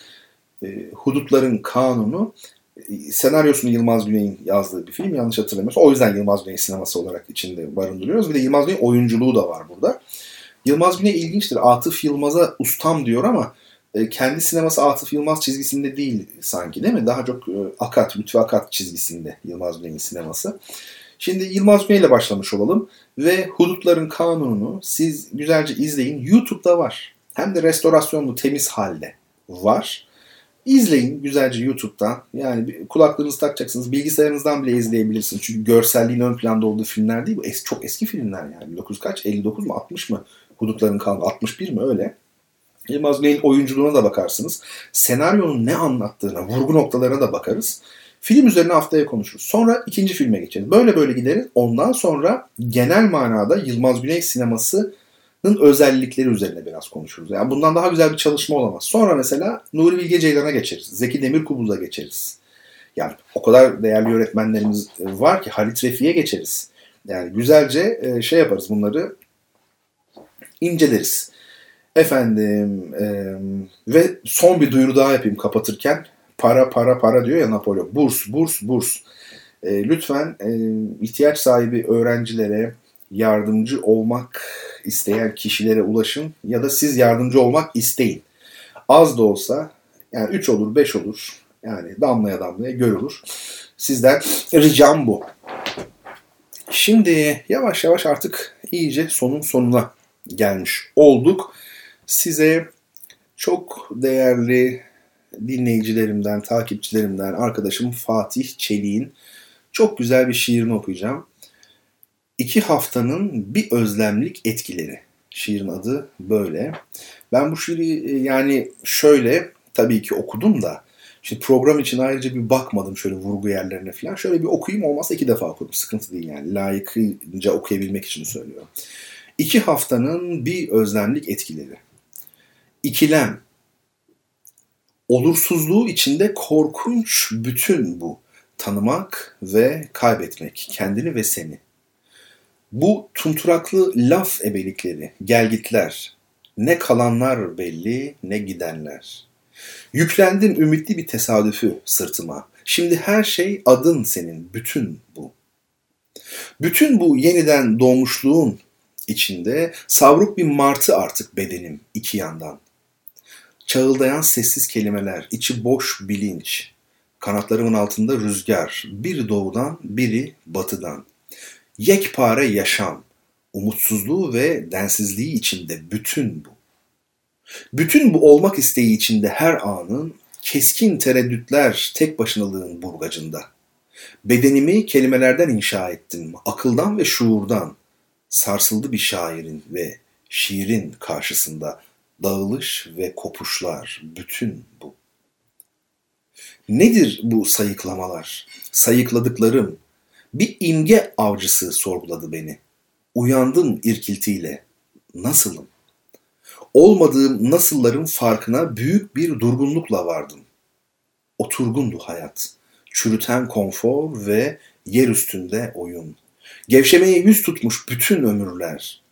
E, Hudutların Kanunu senaryosunu Yılmaz Güney'in yazdığı bir film yanlış hatırlamıyorsam. O yüzden Yılmaz Güney sineması olarak içinde barındırıyoruz. Bir de Yılmaz Güney oyunculuğu da var burada. Yılmaz Güney ilginçtir. Atıf Yılmaz'a ustam diyor ama e, kendi sineması Atıf Yılmaz çizgisinde değil sanki değil mi? Daha çok e, Akat, Lütfü çizgisinde Yılmaz Güney'in sineması. Şimdi Yılmaz Güney ile başlamış olalım ve Hudutların Kanunu siz güzelce izleyin. YouTube'da var. Hem de restorasyonlu temiz halde var. İzleyin güzelce YouTube'dan. Yani kulaklarınızı takacaksınız. Bilgisayarınızdan bile izleyebilirsiniz. Çünkü görselliğin ön planda olduğu filmler değil bu. Es çok eski filmler yani. 19 kaç? 59 mu 60 mı? Hudutların kanunu 61 mi öyle? Yılmaz Güney'in oyunculuğuna da bakarsınız. Senaryonun ne anlattığına, vurgu noktalarına da bakarız. Film üzerine haftaya konuşuruz. Sonra ikinci filme geçeriz. Böyle böyle gideriz. Ondan sonra genel manada Yılmaz Güney sineması özellikleri üzerine biraz konuşuruz. Yani bundan daha güzel bir çalışma olamaz. Sonra mesela Nuri Bilge Ceylan'a geçeriz. Zeki Demirkubuz'a geçeriz. Yani o kadar değerli yönetmenlerimiz var ki Halit Refik'e geçeriz. Yani güzelce e, şey yaparız bunları inceleriz. Efendim e, ve son bir duyuru daha yapayım kapatırken. Para para para diyor ya Napolyon. Burs burs burs. E, lütfen e, ihtiyaç sahibi öğrencilere yardımcı olmak isteyen kişilere ulaşın ya da siz yardımcı olmak isteyin. Az da olsa yani 3 olur 5 olur yani damlaya damlaya göl olur. Sizden ricam bu. Şimdi yavaş yavaş artık iyice sonun sonuna gelmiş olduk. Size çok değerli dinleyicilerimden, takipçilerimden, arkadaşım Fatih Çelik'in çok güzel bir şiirini okuyacağım. İki haftanın bir özlemlik etkileri. Şiirin adı böyle. Ben bu şiiri e, yani şöyle tabii ki okudum da Şimdi program için ayrıca bir bakmadım şöyle vurgu yerlerine falan. Şöyle bir okuyayım olmazsa iki defa okudum. Sıkıntı değil yani. Layıkınca okuyabilmek için söylüyorum. İki haftanın bir özlemlik etkileri. İkilem. Olursuzluğu içinde korkunç bütün bu. Tanımak ve kaybetmek. Kendini ve seni. Bu tunturaklı laf ebelikleri, gelgitler, ne kalanlar belli ne gidenler. Yüklendim ümitli bir tesadüfü sırtıma. Şimdi her şey adın senin, bütün bu. Bütün bu yeniden doğmuşluğun içinde savruk bir martı artık bedenim iki yandan. Çağıldayan sessiz kelimeler, içi boş bilinç, kanatlarımın altında rüzgar, biri doğudan, biri batıdan. Yekpare yaşam, umutsuzluğu ve densizliği içinde bütün bu. Bütün bu olmak isteği içinde her anın keskin tereddütler tek başınalığın burgacında. Bedenimi kelimelerden inşa ettim, akıldan ve şuurdan. Sarsıldı bir şairin ve şiirin karşısında dağılış ve kopuşlar, bütün bu. Nedir bu sayıklamalar? Sayıkladıklarım, bir imge avcısı sorguladı beni. Uyandım irkiltiyle. Nasılım? Olmadığım nasılların farkına büyük bir durgunlukla vardım. Oturgundu hayat. Çürüten konfor ve yer üstünde oyun. Gevşemeye yüz tutmuş bütün ömürler.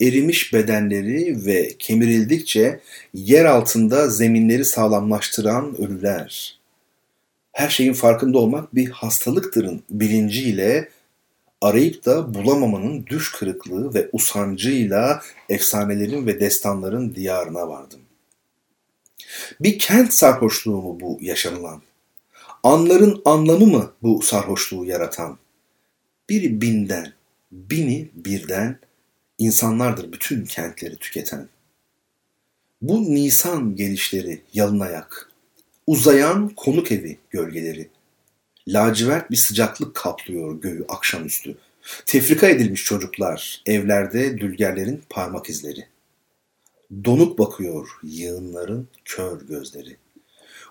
Erimiş bedenleri ve kemirildikçe yer altında zeminleri sağlamlaştıran ölüler. Her şeyin farkında olmak bir hastalıktırın bilinciyle arayıp da bulamamanın düş kırıklığı ve usancıyla efsanelerin ve destanların diyarına vardım. Bir kent sarhoşluğu mu bu yaşanılan? Anların anlamı mı bu sarhoşluğu yaratan? Biri binden, bini birden insanlardır bütün kentleri tüketen. Bu Nisan gelişleri yalın ayak, uzayan konuk evi gölgeleri, Lacivert bir sıcaklık kaplıyor göğü akşamüstü. Tefrika edilmiş çocuklar, evlerde dülgerlerin parmak izleri. Donuk bakıyor yığınların kör gözleri.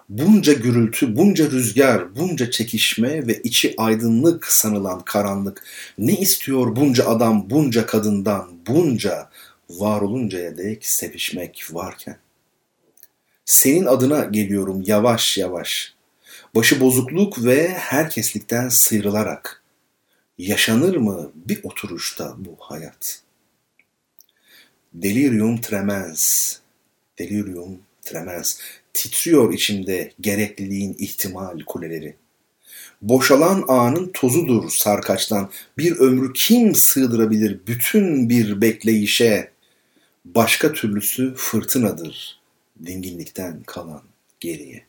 Bunca gürültü, bunca rüzgar, bunca çekişme ve içi aydınlık sanılan karanlık. Ne istiyor bunca adam, bunca kadından, bunca var oluncaya dek sevişmek varken? Senin adına geliyorum yavaş yavaş. Başı bozukluk ve herkeslikten sıyrılarak. Yaşanır mı bir oturuşta bu hayat? Delirium tremens. Delirium tremens. Titriyor içimde gerekliliğin ihtimal kuleleri. Boşalan anın tozudur sarkaçtan. Bir ömrü kim sığdırabilir bütün bir bekleyişe? Başka türlüsü fırtınadır dinginlikten kalan geriye.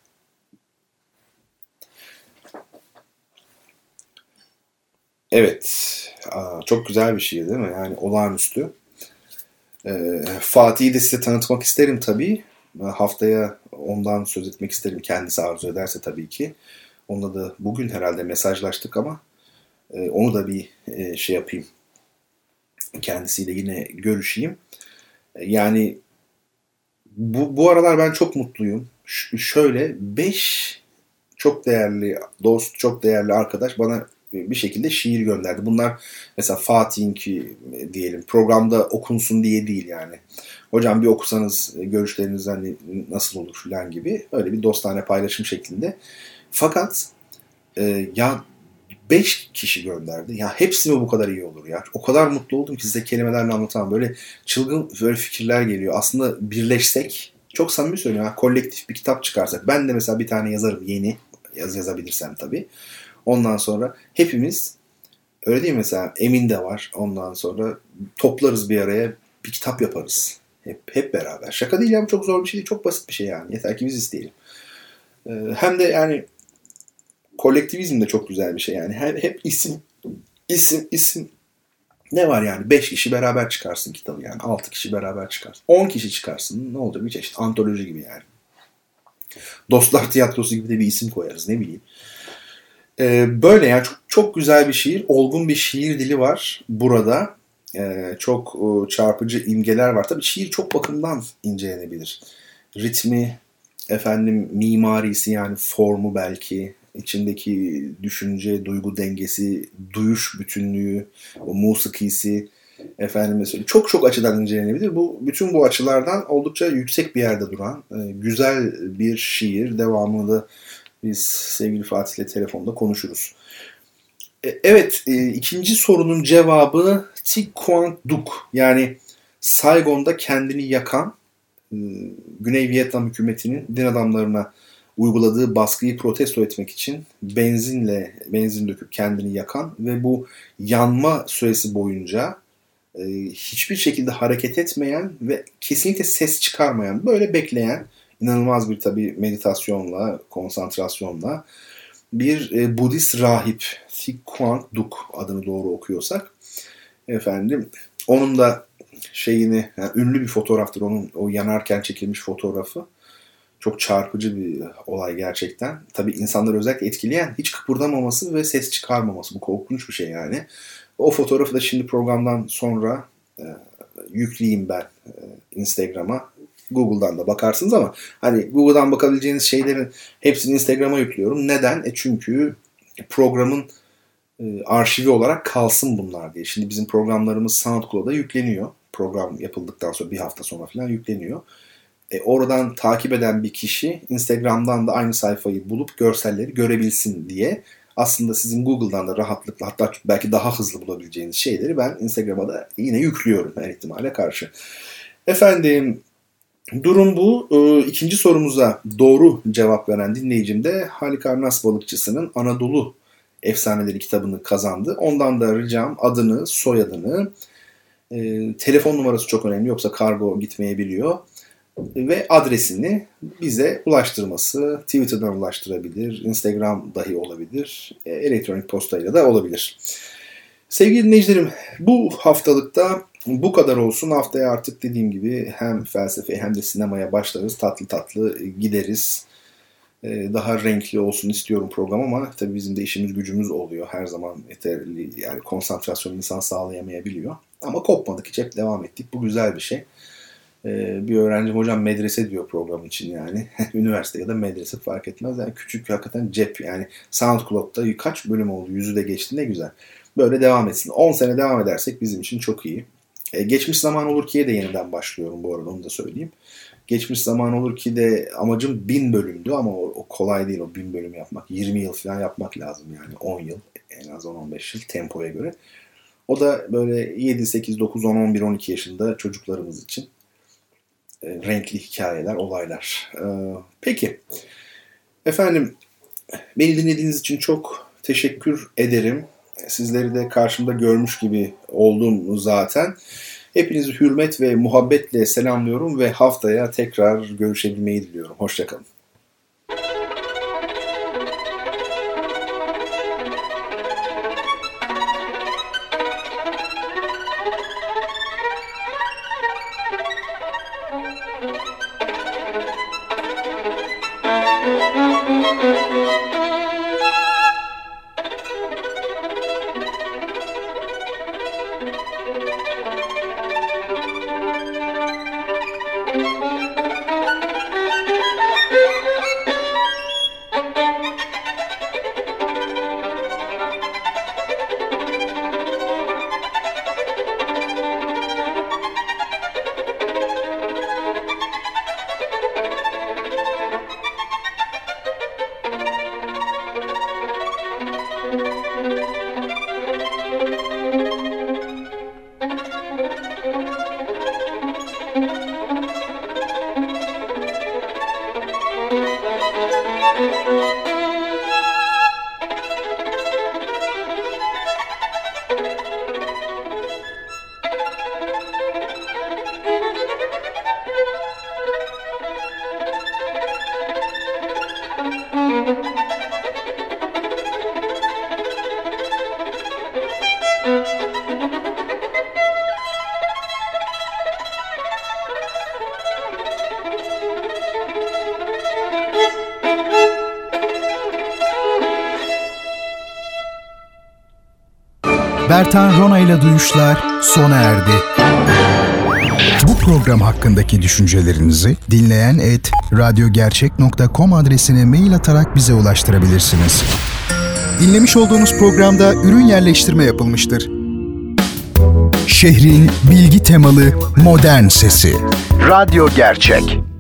Evet, çok güzel bir şiir değil mi? Yani olağanüstü. Ee, Fatih'i de size tanıtmak isterim tabii. Haftaya ondan söz etmek isterim kendisi arzu ederse tabii ki. Onunla da bugün herhalde mesajlaştık ama e, onu da bir e, şey yapayım. Kendisiyle yine görüşeyim. E, yani bu, bu aralar ben çok mutluyum. Ş- şöyle 5 çok değerli dost, çok değerli arkadaş bana bir şekilde şiir gönderdi. Bunlar mesela Fatih'inki diyelim programda okunsun diye değil yani. Hocam bir okusanız görüşleriniz hani nasıl olur falan gibi öyle bir dostane paylaşım şeklinde. Fakat e, ya 5 kişi gönderdi. Ya hepsi mi bu kadar iyi olur ya? O kadar mutlu oldum ki size kelimelerle anlatamam. Böyle çılgın böyle fikirler geliyor. Aslında birleşsek çok samimi söylüyorum. Ya, kolektif bir kitap çıkarsak. Ben de mesela bir tane yazarım yeni. Yaz yazabilirsem tabii. Ondan sonra hepimiz öyle değil mi mesela Emin de var. Ondan sonra toplarız bir araya bir kitap yaparız. Hep, hep beraber. Şaka değil ya bu çok zor bir şey değil. Çok basit bir şey yani. Yeter ki biz isteyelim. Ee, hem de yani kolektivizm de çok güzel bir şey yani. Hep, hep isim, isim, isim. Ne var yani? 5 kişi beraber çıkarsın kitabı yani. 6 kişi beraber çıkarsın. 10 kişi çıkarsın. Ne olacak? Bir çeşit antoloji gibi yani. Dostlar Tiyatrosu gibi de bir isim koyarız ne bileyim. Ee, böyle yani çok, çok güzel bir şiir. Olgun bir şiir dili var burada. Ee, çok e, çarpıcı imgeler var. Tabii şiir çok bakımdan incelenebilir. Ritmi, efendim mimarisi yani formu belki, içindeki düşünce, duygu dengesi, duyuş bütünlüğü, o musikisi, efendim mesela çok çok açıdan incelenebilir. Bu bütün bu açılardan oldukça yüksek bir yerde duran e, güzel bir şiir. Devamını biz sevgili Fatih ile telefonda konuşuruz. E, evet, e, ikinci sorunun cevabı Thi Quang Duc. Yani Saigon'da kendini yakan e, Güney Vietnam hükümetinin din adamlarına uyguladığı baskıyı protesto etmek için benzinle benzin döküp kendini yakan ve bu yanma süresi boyunca e, hiçbir şekilde hareket etmeyen ve kesinlikle ses çıkarmayan böyle bekleyen inanılmaz bir tabi meditasyonla konsantrasyonla bir e, Budist rahip Thich Quang Duc adını doğru okuyorsak efendim onun da şeyini yani ünlü bir fotoğraftır onun o yanarken çekilmiş fotoğrafı çok çarpıcı bir olay gerçekten. Tabii insanları özellikle etkileyen hiç kıpırdamaması ve ses çıkarmaması. Bu korkunç bir şey yani. O fotoğrafı da şimdi programdan sonra e, yükleyeyim ben e, Instagram'a. Google'dan da bakarsınız ama hani Google'dan bakabileceğiniz şeylerin hepsini Instagram'a yüklüyorum. Neden? E çünkü programın e, arşivi olarak kalsın bunlar diye. Şimdi bizim programlarımız SoundCloud'a yükleniyor. Program yapıldıktan sonra bir hafta sonra falan yükleniyor e, oradan takip eden bir kişi Instagram'dan da aynı sayfayı bulup görselleri görebilsin diye aslında sizin Google'dan da rahatlıkla hatta belki daha hızlı bulabileceğiniz şeyleri ben Instagram'a da yine yüklüyorum her ihtimale karşı. Efendim durum bu. E, ikinci sorumuza doğru cevap veren dinleyicim de Halikarnas balıkçısının Anadolu Efsaneleri kitabını kazandı. Ondan da ricam adını, soyadını, e, telefon numarası çok önemli yoksa kargo gitmeyebiliyor ve adresini bize ulaştırması Twitter'dan ulaştırabilir, Instagram dahi olabilir, e, elektronik postayla da olabilir. Sevgili dinleyicilerim bu haftalıkta bu kadar olsun. Haftaya artık dediğim gibi hem felsefe hem de sinemaya başlarız. Tatlı tatlı gideriz. E, daha renkli olsun istiyorum program ama tabii bizim de işimiz gücümüz oluyor. Her zaman yeterli yani konsantrasyon insan sağlayamayabiliyor. Ama kopmadık hiç hep devam ettik. Bu güzel bir şey. Ee, bir öğrencim hocam medrese diyor program için yani. Üniversite ya da medrese fark etmez. Yani küçük hakikaten cep yani SoundCloud'da kaç bölüm oldu? Yüzü de geçti ne güzel. Böyle devam etsin. 10 sene devam edersek bizim için çok iyi. Ee, geçmiş zaman olur ki'ye de yeniden başlıyorum bu arada onu da söyleyeyim. Geçmiş zaman olur ki de amacım bin bölümdü ama o, o kolay değil o bin bölüm yapmak. 20 yıl falan yapmak lazım yani 10 yıl en az 10-15 yıl tempoya göre. O da böyle 7, 8, 9, 10, 11, 12 yaşında çocuklarımız için e, renkli hikayeler, olaylar. E, peki. Efendim beni dinlediğiniz için çok teşekkür ederim. Sizleri de karşımda görmüş gibi oldum zaten. Hepinizi hürmet ve muhabbetle selamlıyorum ve haftaya tekrar görüşebilmeyi diliyorum. Hoşçakalın. Bertan Rona ile Duyuşlar sona erdi. Bu program hakkındaki düşüncelerinizi dinleyen et radyogercek.com adresine mail atarak bize ulaştırabilirsiniz. Dinlemiş olduğunuz programda ürün yerleştirme yapılmıştır. Şehrin bilgi temalı modern sesi. Radyo Gerçek.